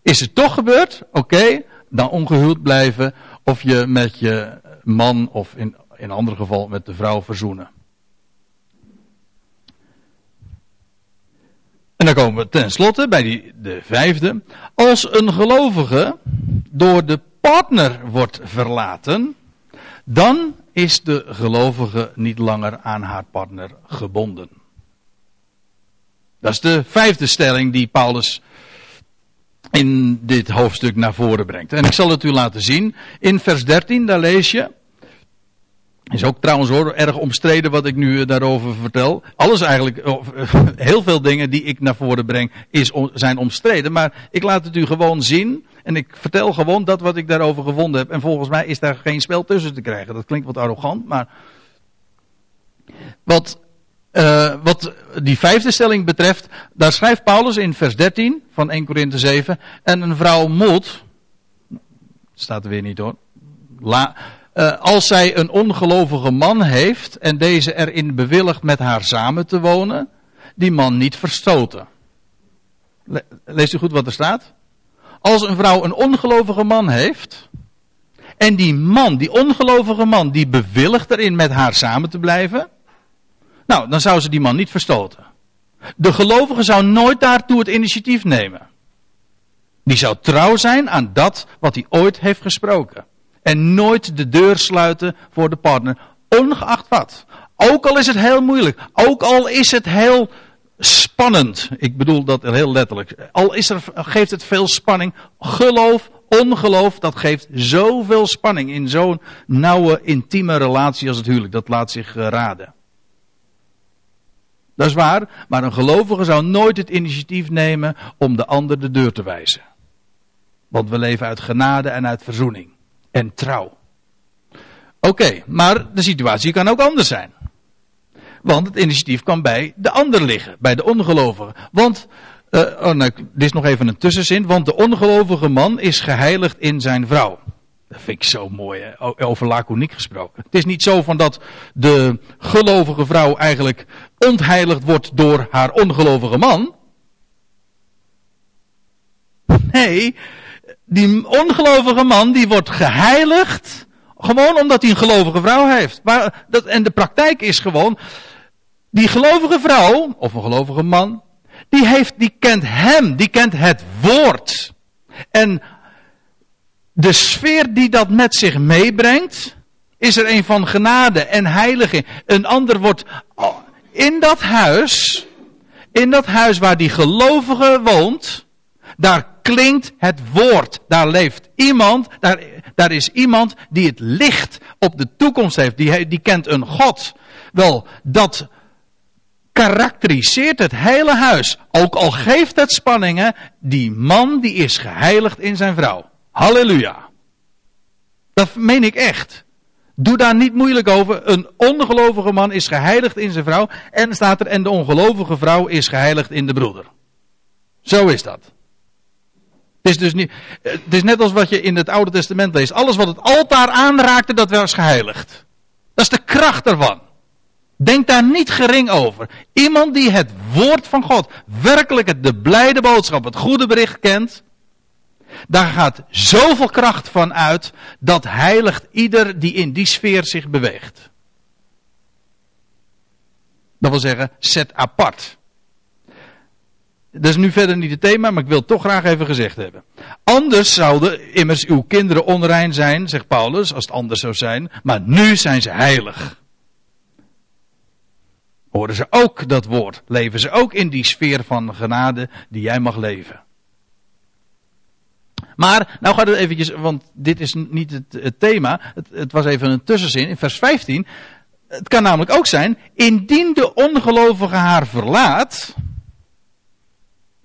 Is het toch gebeurd? Oké, dan ongehuwd blijven of je met je man of in, in ander geval met de vrouw verzoenen. En dan komen we tenslotte bij die, de vijfde. Als een gelovige door de partner wordt verlaten, dan is de gelovige niet langer aan haar partner gebonden. Dat is de vijfde stelling die Paulus in dit hoofdstuk naar voren brengt. En ik zal het u laten zien. In vers 13, daar lees je. Is ook trouwens hoor, erg omstreden wat ik nu eh, daarover vertel. Alles eigenlijk, eh, heel veel dingen die ik naar voren breng, is, zijn omstreden. Maar ik laat het u gewoon zien. En ik vertel gewoon dat wat ik daarover gevonden heb. En volgens mij is daar geen spel tussen te krijgen. Dat klinkt wat arrogant, maar. Wat wat die vijfde stelling betreft, daar schrijft Paulus in vers 13 van 1 Korinthe 7. En een vrouw moet, staat er weer niet hoor, la, uh, als zij een ongelovige man heeft en deze erin bewilligt met haar samen te wonen, die man niet verstoten. Le leest u goed wat er staat? Als een vrouw een ongelovige man heeft, en die man, die ongelovige man, die bewilligt erin met haar samen te blijven, nou, dan zou ze die man niet verstoten. De gelovige zou nooit daartoe het initiatief nemen. Die zou trouw zijn aan dat wat hij ooit heeft gesproken. En nooit de deur sluiten voor de partner, ongeacht wat. Ook al is het heel moeilijk, ook al is het heel spannend. Ik bedoel dat heel letterlijk. Al is er, geeft het veel spanning. Geloof, ongeloof, dat geeft zoveel spanning in zo'n nauwe, intieme relatie als het huwelijk. Dat laat zich eh, raden. Dat is waar, maar een gelovige zou nooit het initiatief nemen om de ander de deur te wijzen. Want we leven uit genade en uit verzoening. En trouw. Oké, maar de situatie kan ook anders zijn. Want het initiatief kan bij de ander liggen, bij de ongelovige. Want, uh, oh nee, dit is nog even een tussenzin. Want de ongelovige man is geheiligd in zijn vrouw. Dat vind ik zo mooi, over laconiek gesproken. Het is niet zo van dat de gelovige vrouw eigenlijk ontheiligd wordt door haar ongelovige man. Nee, die ongelovige man die wordt geheiligd gewoon omdat hij een gelovige vrouw heeft. Maar dat, en de praktijk is gewoon, die gelovige vrouw, of een gelovige man, die, heeft, die kent hem, die kent het woord. En de sfeer die dat met zich meebrengt, is er een van genade en heiliging. Een ander wordt in dat huis, in dat huis waar die gelovige woont, daar klinkt het woord. Daar leeft iemand, daar, is iemand die het licht op de toekomst heeft. Die, die kent een God. Wel, dat karakteriseert het hele huis. Ook al geeft het spanningen, die man die is geheiligd in zijn vrouw. Halleluja. Dat meen ik echt. Doe daar niet moeilijk over. Een ongelovige man is geheiligd in zijn vrouw. En staat er, en de ongelovige vrouw is geheiligd in de broeder. Zo is dat. Het is dus niet, het is net als wat je in het Oude Testament leest. Alles wat het altaar aanraakte, dat was geheiligd. Dat is de kracht ervan. Denk daar niet gering over. Iemand die het woord van God, werkelijk de blijde boodschap, het goede bericht kent, daar gaat zoveel kracht van uit, dat heiligt ieder die in die sfeer zich beweegt. Dat wil zeggen, zet apart. Dat is nu verder niet het thema, maar ik wil het toch graag even gezegd hebben. Anders zouden immers uw kinderen onrein zijn, zegt Paulus, als het anders zou zijn. Maar nu zijn ze heilig. Horen ze ook dat woord? Leven ze ook in die sfeer van genade die jij mag leven? Maar, nou gaat het eventjes, want dit is niet het, het thema. Het, het was even een tussenzin in vers 15. Het kan namelijk ook zijn, indien de ongelovige haar verlaat,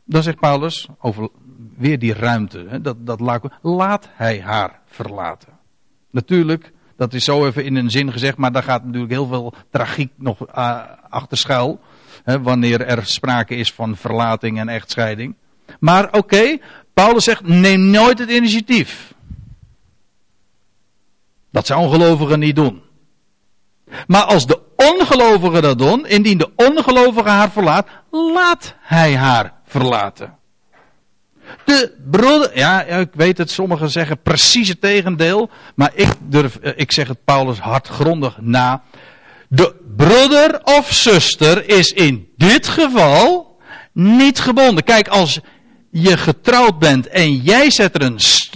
dan zegt Paulus over weer die ruimte, hè, dat, dat laat, laat hij haar verlaten. Natuurlijk, dat is zo even in een zin gezegd, maar daar gaat natuurlijk heel veel tragiek nog uh, achter schuil. Hè, wanneer er sprake is van verlating en echtscheiding. Maar oké, Paulus zegt, neem nooit het initiatief. Dat zou ongelovigen niet doen. Maar als de ongelovigen dat doen, indien de ongelovige haar verlaat, laat hij haar verlaten. De broeder, ja, ik weet het, sommigen zeggen precies het tegendeel, maar ik durf, eh, ik zeg het Paulus hardgrondig na. De broeder of zuster is in dit geval niet gebonden. Kijk, als je getrouwd bent en jij zet er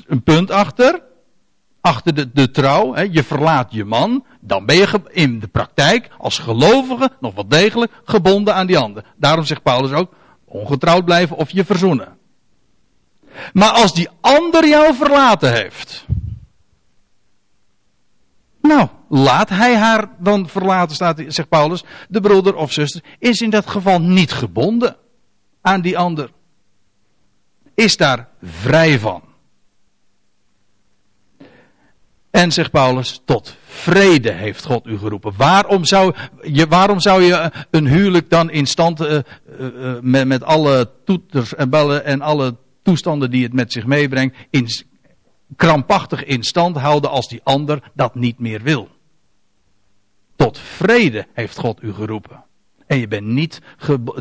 een, punt achter, achter de, de trouw, hè, je verlaat je man, dan ben je in de praktijk als gelovige nog wel degelijk gebonden aan die ander. Daarom zegt Paulus ook, ongetrouwd blijven of je verzoenen. Maar als die ander jou verlaten heeft. Nou, laat hij haar dan verlaten, staat, zegt Paulus. De broeder of zuster is in dat geval niet gebonden aan die ander. Is daar vrij van. En zegt Paulus, tot vrede heeft God u geroepen. Waarom zou je, waarom zou je een huwelijk dan in stand, uh, met, alle toeters en bellen en alle toestanden die het met zich meebrengt, krampachtig in stand houden als die ander dat niet meer wil? Tot vrede heeft God u geroepen. En je bent niet,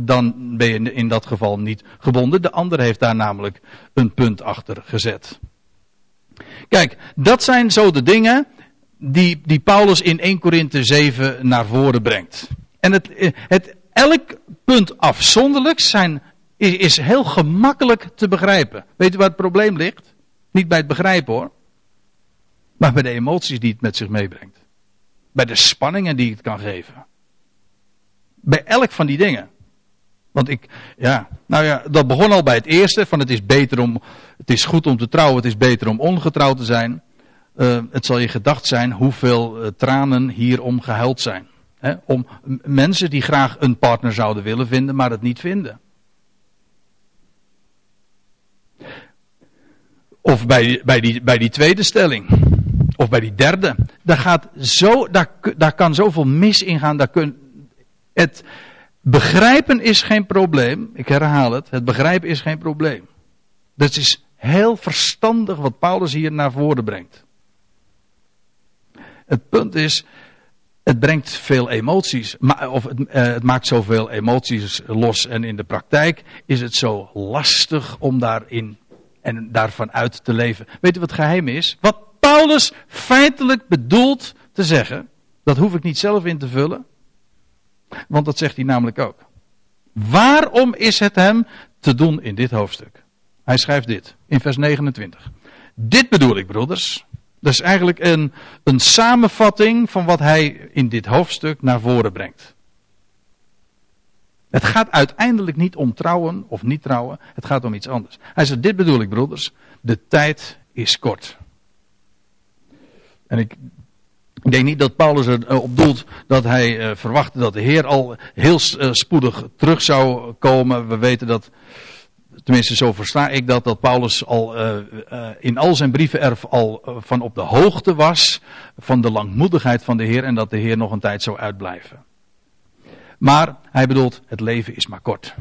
dan ben je in dat geval niet gebonden. De ander heeft daar namelijk een punt achter gezet. Kijk, dat zijn zo de dingen die, die Paulus in 1 Korinthe 7 naar voren brengt. En het, het, elk punt afzonderlijk zijn, is, is heel gemakkelijk te begrijpen. Weet u waar het probleem ligt? Niet bij het begrijpen hoor. Maar bij de emoties die het met zich meebrengt. Bij de spanningen die het kan geven. Bij elk van die dingen. Want ik, ja, nou ja, dat begon al bij het eerste, van het is beter om, het is goed om te trouwen, het is beter om ongetrouwd te zijn. Uh, het zal je gedacht zijn hoeveel uh, tranen hierom gehuild zijn. Om mensen die graag een partner zouden willen vinden, maar het niet vinden. Of bij, bij, die, bij die tweede stelling. Of bij die derde. Daar, gaat zo, daar, daar kan zoveel mis in gaan. Daar kun, het, Begrijpen is geen probleem. Ik herhaal het. Het begrijpen is geen probleem. Dat is heel verstandig wat Paulus hier naar voren brengt. Het punt is, het brengt veel emoties, of het, uh, het, maakt zoveel emoties los. En in de praktijk is het zo lastig om daarin en daarvan uit te leven. Weet u wat het geheim is? Wat Paulus feitelijk bedoelt te zeggen, dat hoef ik niet zelf in te vullen. Want dat zegt hij namelijk ook. Waarom is het hem te doen in dit hoofdstuk? Hij schrijft dit in vers 29. Dit bedoel ik, broeders. Dat is eigenlijk een, een samenvatting van wat hij in dit hoofdstuk naar voren brengt. Het gaat uiteindelijk niet om trouwen of niet trouwen. Het gaat om iets anders. Hij zegt, dit bedoel ik broeders. De tijd is kort. En ik, denk niet dat Paulus erop doelt dat hij uh, verwachtte dat de Heer al heel uh, spoedig terug zou komen. We weten dat tenminste zo versta ik dat, dat Paulus al uh, uh, in al zijn brievenerf al uh, van op de hoogte was van de langmoedigheid van de Heer en dat de Heer nog een tijd zou uitblijven. Maar hij bedoelt, het leven is maar kort.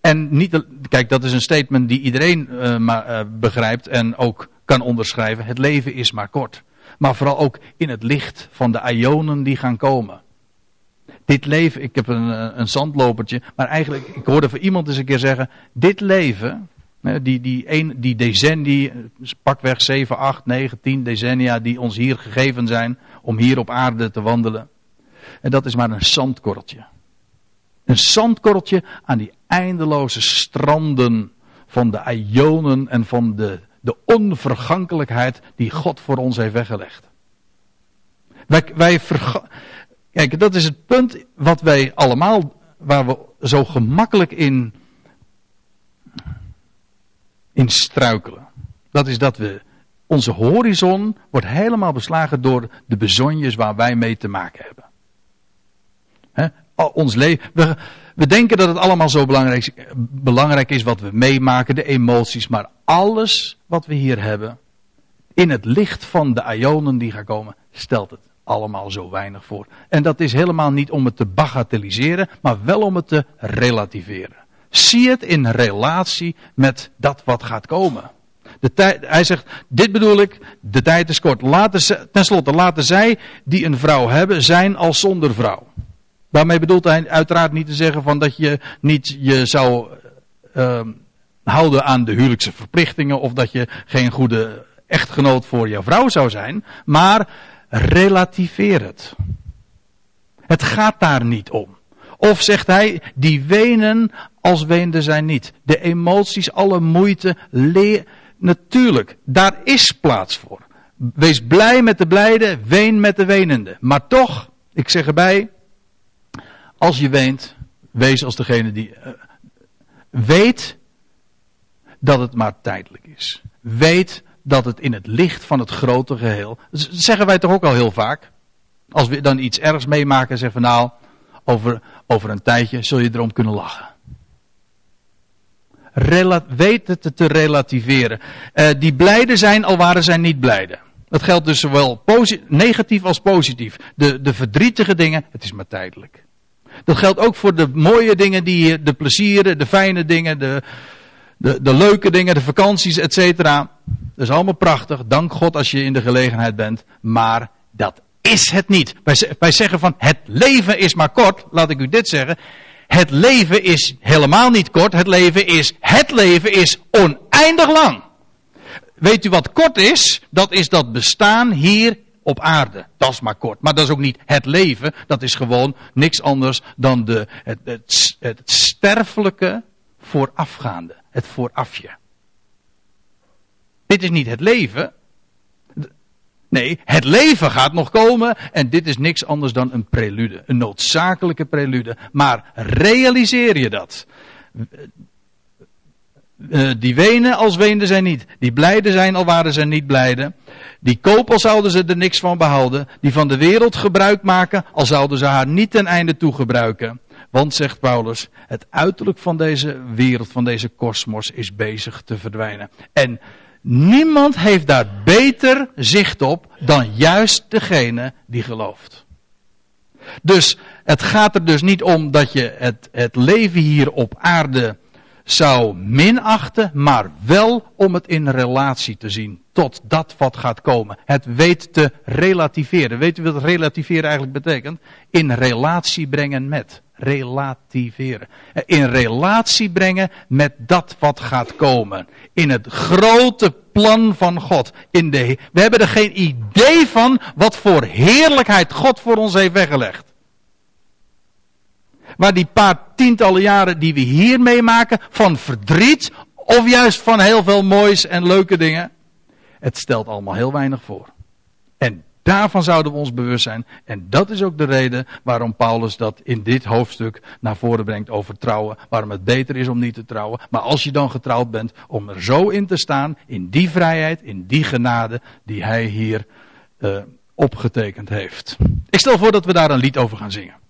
En niet, kijk, dat is een statement die iedereen maar, begrijpt en ook kan onderschrijven. Het leven is maar kort. Maar vooral ook in het licht van de ionen die gaan komen dit leven, ik heb een, eh, een zandlopertje, maar eigenlijk, ik hoorde van iemand eens een keer zeggen, dit leven, die, die, een, die decennia, pakweg 7, 8, 9, 10 decennia die ons hier gegeven zijn om hier op aarde te wandelen. En dat is maar een zandkorreltje. Een zandkorreltje aan die eindeloze stranden van de ionen en van de, de onvergankelijkheid die God voor ons heeft weggelegd. Wij, wij Kijk, dat is het punt wat wij allemaal, waar we zo gemakkelijk in, in struikelen. Dat is dat we, onze horizon wordt helemaal beslagen door de bezonjes waar wij mee te maken hebben. He? Ons leven, we, we denken dat het allemaal zo belangrijk, belangrijk is wat we meemaken, de emoties, maar alles wat we hier hebben, in het licht van de ionen die gaan komen, stelt het allemaal zo weinig voor. En dat is helemaal niet om het te bagatelliseren, maar wel om het te relativeren. Zie het in relatie met dat wat gaat komen. De tijd, hij zegt, dit bedoel ik, de tijd is kort. Ten slotte, laten zij die een vrouw hebben, zijn als zonder vrouw. Daarmee bedoelt hij uiteraard niet te zeggen van dat je niet je zou uh, houden aan de huwelijkse verplichtingen of dat je geen goede echtgenoot voor jouw vrouw zou zijn. Maar relativeer het. Het gaat daar niet om. Of zegt hij, die wenen als weenden zij niet. De emoties, alle moeite. Natuurlijk, daar is plaats voor. Wees blij met de blijde, ween met de wenende. Maar toch, ik zeg erbij, als je weent, wees als degene die uh, weet dat het maar tijdelijk is. Weet dat het in het licht van het grote geheel. Dat zeggen wij toch ook al heel vaak. Als we dan iets ergs meemaken, zeggen we nou, over, over een tijdje zul je erom kunnen lachen. Het te relativeren. Uh, die blijden zijn, al waren zij niet blijden. Dat geldt dus zowel negatief als positief. De, de verdrietige dingen, het is maar tijdelijk. Dat geldt ook voor de mooie dingen, die, de plezieren, de fijne dingen, de, de, de leuke dingen, de vakanties, et cetera. Dat is allemaal prachtig. Dank God als je in de gelegenheid bent. Maar dat is het niet. Wij, zeggen van het leven is maar kort. Laat ik u dit zeggen. Het leven is helemaal niet kort. Het leven is, het leven is oneindig lang. Weet u wat kort is? Dat is dat bestaan hier op aarde. Dat is maar kort. Maar dat is ook niet het leven. Dat is gewoon niks anders dan de, het, het sterfelijke voorafgaande. Het voorafje. Dit is niet het leven. Nee, het leven gaat nog komen en dit is niks anders dan een prelude, een noodzakelijke prelude. Maar realiseer je dat? Uh, die wenen als weenden zij niet. Die blijden zijn al waren ze niet blijden. Die koop al zouden ze er niks van behouden. Die van de wereld gebruik maken al zouden ze haar niet ten einde toe gebruiken. Want, zegt Paulus, het uiterlijk van deze wereld, van deze kosmos, is bezig te verdwijnen. En niemand heeft daar beter zicht op dan juist degene die gelooft. Dus het gaat er dus niet om dat je het, het leven hier op aarde zou minachten, maar wel om het in relatie te zien tot dat wat gaat komen. Het weet te relativeren. Weet u wat relativeren eigenlijk betekent? In relatie brengen met. Relativeren. In relatie brengen met dat wat gaat komen. In het grote plan van God. In de, we hebben er geen idee van wat voor heerlijkheid God voor ons heeft weggelegd. Waar die paar tientallen jaren die we hier meemaken van verdriet of juist van heel veel moois en leuke dingen. Het stelt allemaal heel weinig voor. Daarvan zouden we ons bewust zijn. En dat is ook de reden waarom Paulus dat in dit hoofdstuk naar voren brengt over trouwen. Waarom het beter is om niet te trouwen. Maar als je dan getrouwd bent, om er zo in te staan, in die vrijheid, in die genade die hij hier uh, opgetekend heeft. Ik stel voor dat we daar een lied over gaan zingen.